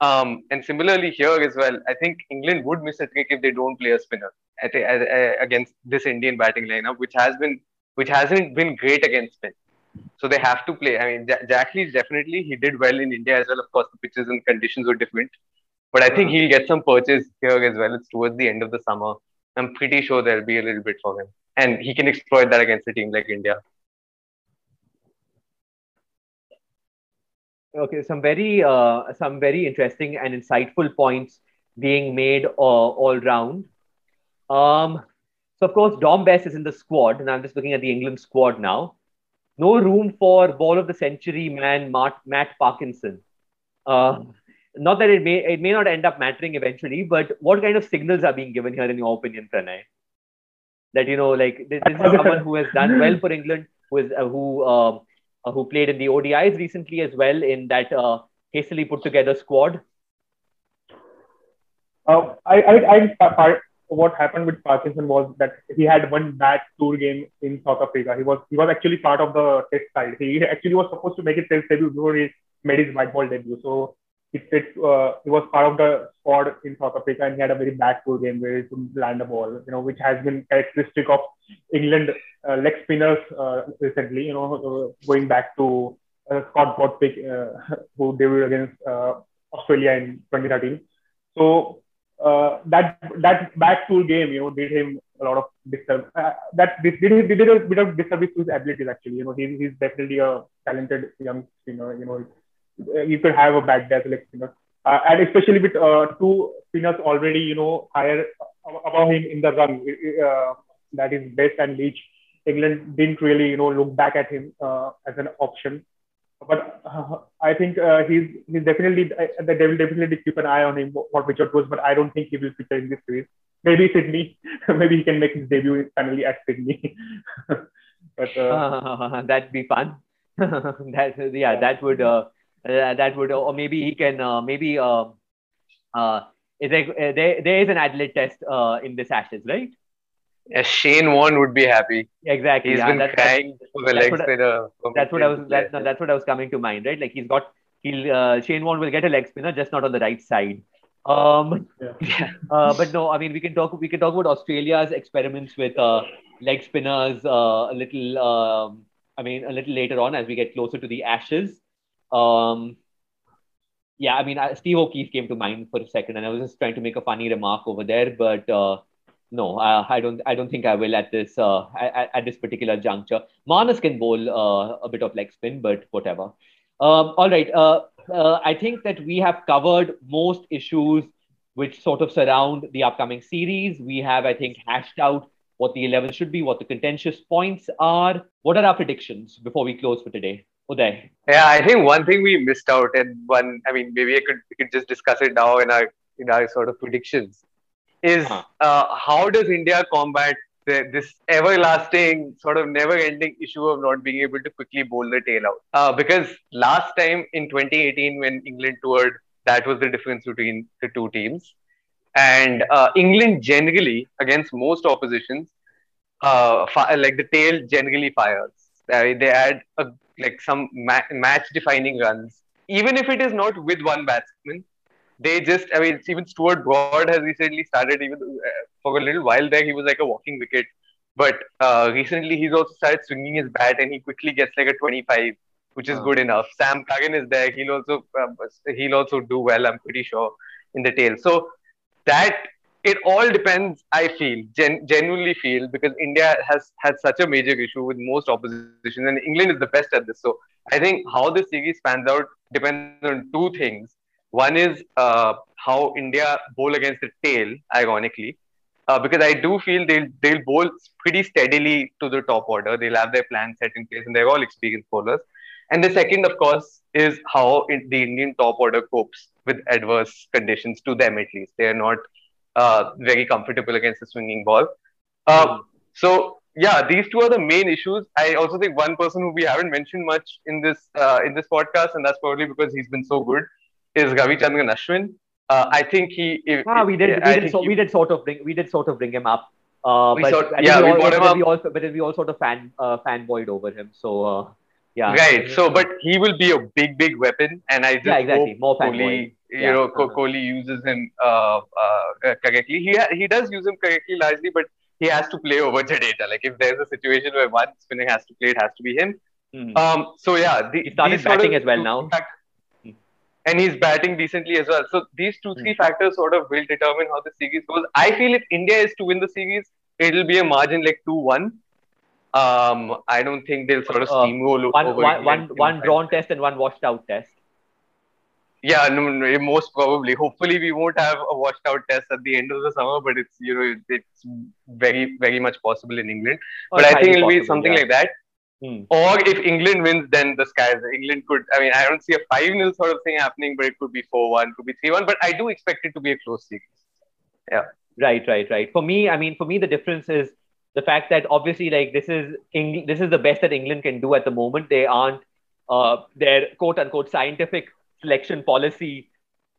C: Um, and similarly here as well, I think England would miss a trick if they don't play a spinner at, at, at- against this Indian batting lineup, which has been which hasn't been great against spin. So they have to play. I mean, Ja- Jack Leach definitely he did well in India as well. Of course, the pitches and conditions were different, but I think he'll get some purchase here as well. It's towards the end of the summer. I'm pretty sure there'll be a little bit for him, and he can exploit that against a team like India.
A: okay some very uh, some very interesting and insightful points being made uh, all round um so of course dom bess is in the squad and i'm just looking at the england squad now no room for ball of the century man matt, matt parkinson uh, not that it may it may not end up mattering eventually but what kind of signals are being given here in your opinion pranay that you know like this, this is someone who has done well for england who is uh, who um, uh, who played in the ODIs recently as well in that uh, hastily put together squad.
D: Uh, I, I, I part, what happened with Parkinson was that he had one bad tour game in South Africa. He was he was actually part of the test side. He actually was supposed to make his test debut before he made his white ball debut. So it, it uh, he was part of the squad in South Africa and he had a very bad tour game where he couldn't land a ball. You know, which has been characteristic of England uh, leg spinners uh, recently. You know, uh, going back to uh, Scott Borthwick, uh, who debuted against Australia in 2013. So uh, that that back tool game, you know, did him a lot of disturb. Uh, that did, did, did a bit of disservice to his abilities. Actually, you know, he's, he's definitely a talented young spinner. You know, you could have a bad a leg spinner, uh, and especially with uh, two spinners already, you know, higher above him in the run. Uh, that is Bess and Leach. England didn't really, you know, look back at him uh, as an option but uh, I think uh, he's he's definitely uh, they will definitely keep an eye on him what Richard goes, but I don't think he will feature in this series. Maybe Sydney, maybe he can make his debut finally at Sydney.
A: but uh, that'd be fun. that yeah, that would uh, that would or maybe he can maybe uh, uh, there, there there is an Adelaide test uh, in this Ashes, right?
C: Yeah, Shane Warne would be happy.
A: Exactly.
C: He's
A: yeah,
C: been
A: that's,
C: crying for the leg spinner.
A: That's what I was. That, no, that's what I was coming to mind, right? Like he's got. He'll uh, Shane Warne will get a leg spinner, just not on the right side. Um, yeah. uh, but no, I mean we can talk. We can talk about Australia's experiments with uh, leg spinners uh, a little. Um, I mean, a little later on as we get closer to the Ashes. Um, yeah, I mean, Steve O'Keefe came to mind for a second, and I was just trying to make a funny remark over there, but uh, no, uh, I don't. I don't think I will at this uh, at, at, this particular juncture. Marnus can bowl uh, a bit of leg spin, but whatever. Um, all right. Uh, uh, I think that we have covered most issues which sort of surround the upcoming series. We have, I think, hashed out what the 11 should be, what the contentious points are. What are our predictions before we close for today? Uday.
C: Yeah, I think one thing we missed out, and one, I mean, maybe I could we could just discuss it now in our in our sort of predictions is uh, how does India combat the, this everlasting, sort of never-ending issue of not being able to quickly bowl the tail out? Uh, because last time in 2018, when England toured, that was the difference between the two teams. And uh, England generally, against most oppositions, uh, fi- like the tail generally fires. they add a, like some ma- match-defining runs, even if it is not with one batsman they just, I mean, even Stuart Broad has recently started, even uh, for a little while there, he was like a walking wicket. But uh, recently, he's also started swinging his bat and he quickly gets like a 25, which is good enough. Sam Curran is there. He'll also uh, he'll also do well, I'm pretty sure, in the tail. So that it all depends, I feel, gen- genuinely feel, because India has had such a major issue with most opposition, and England is the best at this. So I think how this series pans out depends on two things. One is uh, how India bowl against the tail, ironically, uh, because I do feel they'll they'll bowl pretty steadily to the top order. They'll have their plan set in place, and they're all experienced bowlers. And the second, of course, is how it, the Indian top order copes with adverse conditions to them at least. They are not uh, very comfortable against the swinging ball. Um, so yeah, these two are the main issues. I also think one person who we haven't mentioned much in this uh, in this podcast, and that's probably because he's been so good, is Ravichandran Ashwin. Uh, I think he. If,
A: ah, we did. We did, so, he, we did sort of bring. We did sort of bring him up. Uh, but
C: sort, yeah, we,
A: all,
C: brought him up.
A: We also, but we all sort of fan uh, fanboyed over him. So uh, yeah.
C: Right. So, but he will be a big, big weapon, and I just
A: yeah, exactly.
C: hope
A: More
C: Kohli, you
A: yeah.
C: know,
A: uh-huh.
C: Kohli uses him uh, uh, correctly. He ha- he does use him correctly largely, but he has to play over Jadeja. Like if there's a situation where one spinner has to play, it has to be him.
A: Mm-hmm.
C: Um. So yeah, the,
A: he started batting as well now.
C: Fact- and he's batting decently as well. So these two, three mm. factors sort of will determine how the series goes. I feel if India is to win the series, it'll be a margin like 2 1. Um, I don't think they'll sort of steamroll
A: uh, one,
C: over
A: one, one, one drawn test and one washed out test.
C: Yeah, no, no, most probably. Hopefully, we won't have a washed out test at the end of the summer, but it's you know it's very very much possible in England. But I think it'll
A: possible,
C: be something
A: yeah.
C: like that.
A: Hmm.
C: Or if England wins, then the skies. England could. I mean, I don't see a five 0 sort of thing happening, but it could be four one, could be three one. But I do expect it to be a close series. Yeah.
A: Right, right, right. For me, I mean, for me, the difference is the fact that obviously, like this is Eng- this is the best that England can do at the moment. They aren't uh, their quote unquote scientific selection policy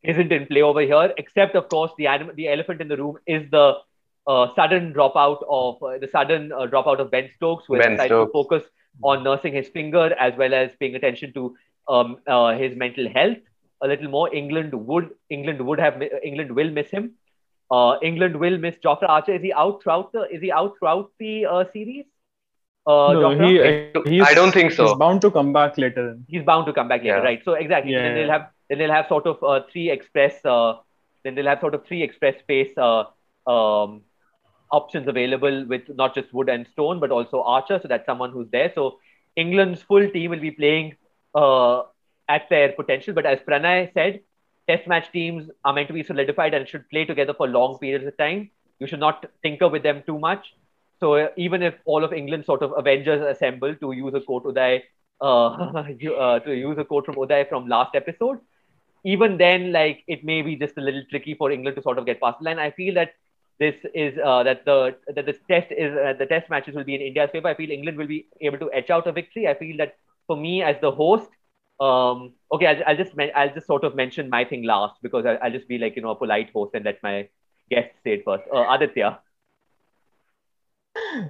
A: isn't in play over here, except of course the anim- the elephant in the room is the uh, sudden dropout of uh, the sudden uh, dropout of Ben Stokes, who
C: Ben
A: decided
C: Stokes.
A: to focus on nursing his finger as well as paying attention to um, uh, his mental health a little more. England would England would have England will miss him. Uh, England will miss Jofra Archer. Is he out throughout the Is he out throughout the uh, series? Uh,
B: no,
A: Jofra?
B: he, uh,
C: I don't think so.
B: He's bound to come back later.
A: He's bound to come back later,
C: Yeah.
A: right? So exactly.
B: Yeah.
A: Then they'll have then they'll have sort of uh, three express. Uh, then they'll have sort of three express space. Uh, um, options available with not just Wood and Stone, but also Archer. So that's someone who's there. So England's full team will be playing uh, at their potential. But as Pranay said, test match teams are meant to be solidified and should play together for long periods of time. You should not tinker with them too much. So uh, even if all of England sort of Avengers assemble to use a quote Uday, uh, uh, to use a quote from Uday from last episode, even then, like it may be just a little tricky for England to sort of get past the line. I feel that this is uh, that the that this test is uh, the test matches will be in India's favor. I feel England will be able to etch out a victory. I feel that for me as the host, um, okay, I'll, I'll just I'll just sort of mention my thing last because I'll, I'll, just be like you know a polite host and let my guest say it first. Uh, Aditya.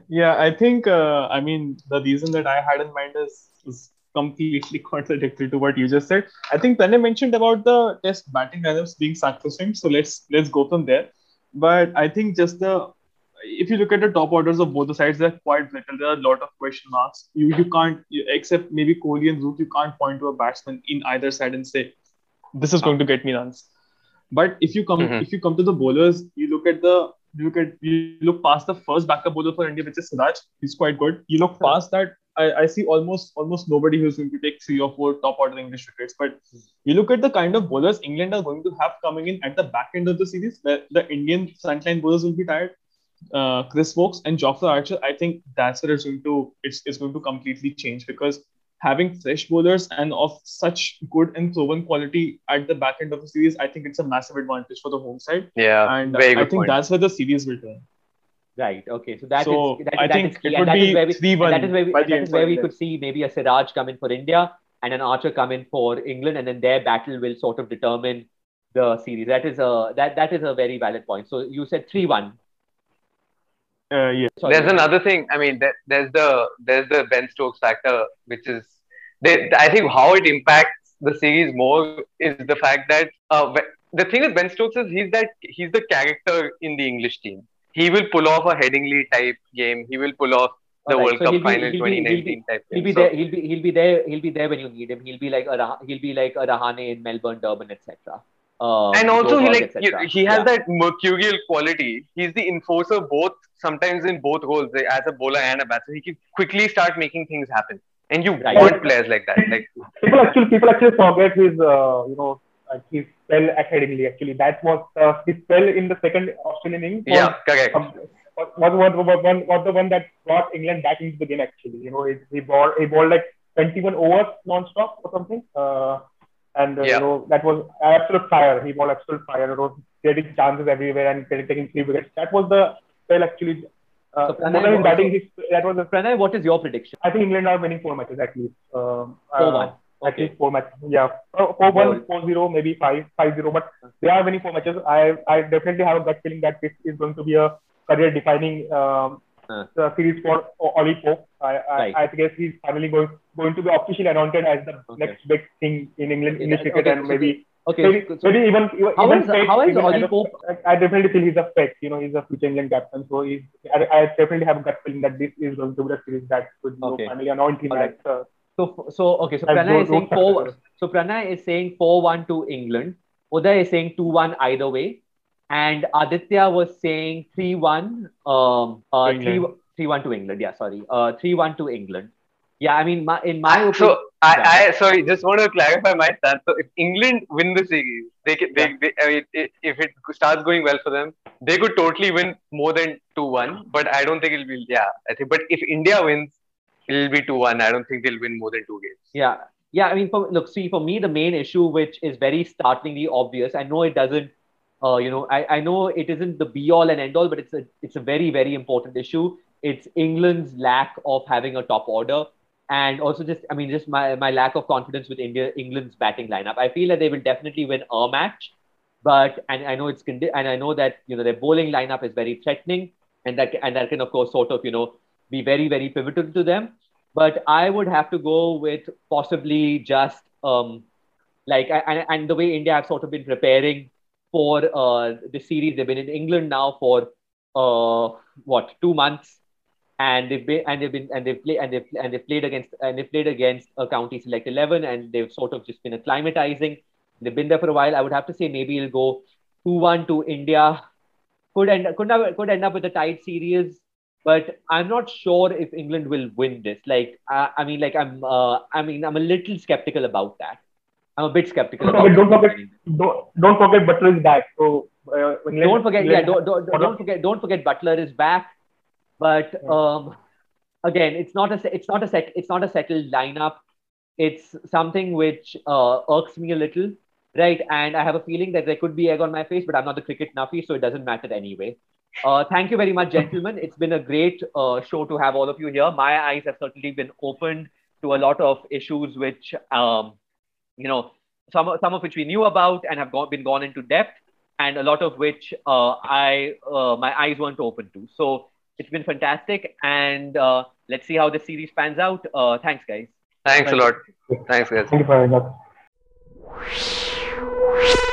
B: Yeah, I think uh, I mean the reason that I had in mind is, is completely contradictory to what you just said. I think Pranay mentioned about the test batting lineups being sacrosanct, so let's let's go from there. But I think just the if you look at the top orders of both the sides, they're quite little. There are a lot of question marks. You you can't you, except maybe Kohli and Root, you can't point to a batsman in either side and say this is going to get me runs. But if you come mm-hmm. if you come to the bowlers, you look at the you look at you look past the first backup bowler for India, which is Siraj. He's quite good. You look past that, I, I see almost almost nobody who's going to take three or four top order English wickets. But you look at the kind of bowlers England are going to have coming in at the back end of the series, where the Indian frontline bowlers will be tired. Uh, Chris Woakes and Jofra Archer, I think that's where it's going to it's, it's going to completely change because having fresh bowlers and of such good and proven quality at the back end of the series, I think it's a massive advantage for the home side.
C: Yeah,
B: and I think point. that's where the series will turn.
A: Right. Okay. So that
B: so
A: is, that,
B: I
A: that
B: think
A: is
B: key. it would be
A: that
B: three one.
A: That is where we, that is where we could see maybe a Siraj come in for India and an Archer come in for England, and then their battle will sort of determine the series. That is a that that is a very valid point. So you said three one.
B: Uh, yeah.
C: Sorry. There's another thing. I mean, there, there's the there's the Ben Stokes factor, which is they, I think how it impacts the series more is the fact that uh, the thing with Ben Stokes is he's that he's the character in the English team. He will pull off a Headingley type game. He will pull off the right. World so Cup be, final 2019 type.
A: He'll be so, there. He'll be he'll be there. He'll be there when you need him. He'll be like a he'll be like a Rahane in Melbourne, Durban, etc.
C: Uh, and also he like he has yeah. that mercurial quality. He's the enforcer both sometimes in both roles as a bowler and a batsman. He can quickly start making things happen. And you right. want players like that. Like
D: people actually people actually forget his uh, you know uh, his spell accordingly. Actually, that was uh, his spell in the second Australian innings.
C: Was, yeah, correct. Um,
D: was, was, was, was, was the one that brought England back into the game. Actually, you know, he, he balled he bowled like 21 overs non-stop or something. Uh, and uh, yeah. you know that was absolute fire. He bowled absolute fire. It was getting chances everywhere and taking three wickets. That was the spell actually uh, so Pranay, what, batting, his, that was a,
A: Pranay, what is your prediction?
D: I think England are winning four matches at least. Um,
A: four one.
D: Uh, at least four matches. Yeah, uh, four one, four zero, maybe five five zero. But they are winning four matches. I I definitely have a gut feeling that this is going to be a career defining um, uh. series for Ollie Pope. I I, right. I guess he's finally going going to be officially announced as the okay. next big thing in England English cricket okay. and maybe
A: Okay.
D: Maybe, so maybe even, even
A: how is, fake, how is Ollie Pope?
D: I, I definitely feel he's a fake. You know, he's a future England captain. So he's, I, I definitely have a gut feeling that this is going to be the series that could okay. finally anoint him as. Uh,
A: so, so okay. So Pranay is saying four. So Pranay is saying four one to England. Uday is saying two one either way, and Aditya was saying three one. Um, uh, three three one to England. Yeah, sorry. Uh, three one to England. Yeah, I mean, my, in my opinion.
C: So I, I sorry, just want to clarify my stance. So if England win the series, they can, they, they I mean, if it starts going well for them, they could totally win more than two one. But I don't think it'll be. Yeah, I think. But if India wins, it'll be two one. I don't think they'll win more than two games.
A: Yeah, yeah. I mean, for, look, see, for me, the main issue, which is very startlingly obvious, I know it doesn't. Uh, you know, I, I know it isn't the be all and end all, but it's a it's a very very important issue. It's England's lack of having a top order and also just I mean just my my lack of confidence with India England's batting lineup. I feel that they will definitely win a match, but and I know it's and I know that you know their bowling lineup is very threatening, and that and that can of course sort of you know be very very pivotal to them. But I would have to go with possibly just um like and, and the way India have sort of been preparing for uh the series. They've been in England now for uh what two months and they've been and they've been and they've played and they've and they've played against and they've played against a county select eleven and they've sort of just been acclimatizing. They've been there for a while. I would have to say maybe it'll go two one to India. could end could have, could end up with a tight series. But I'm not sure if England will win this. Like, I, I mean, like I'm, uh, I mean, I'm a little skeptical about that. I'm a bit skeptical.
D: Don't forget, don't forget, don't, don't forget Buttler is back. So uh,
A: England, don't forget, England, yeah, don't, don't, don't forget, don't forget Buttler is back. But um, again, it's not a, it's not a set, it's not a settled lineup. It's something which uh, irks me a little right? And I have a feeling that there could be egg on my face, but I'm not the cricket nuffy, so it doesn't matter anyway. Uh, thank you very much, gentlemen. It's been a great uh, show to have all of you here. My eyes have certainly been opened to a lot of issues which, um, you know, some, some of which we knew about and have gone, been gone into depth, and a lot of which uh, I uh, my eyes weren't open to. So it's been fantastic, and uh, let's see how the series pans out. Uh, thanks, guys.
C: Thanks a lot. Thanks, guys.
D: Thank you for having us.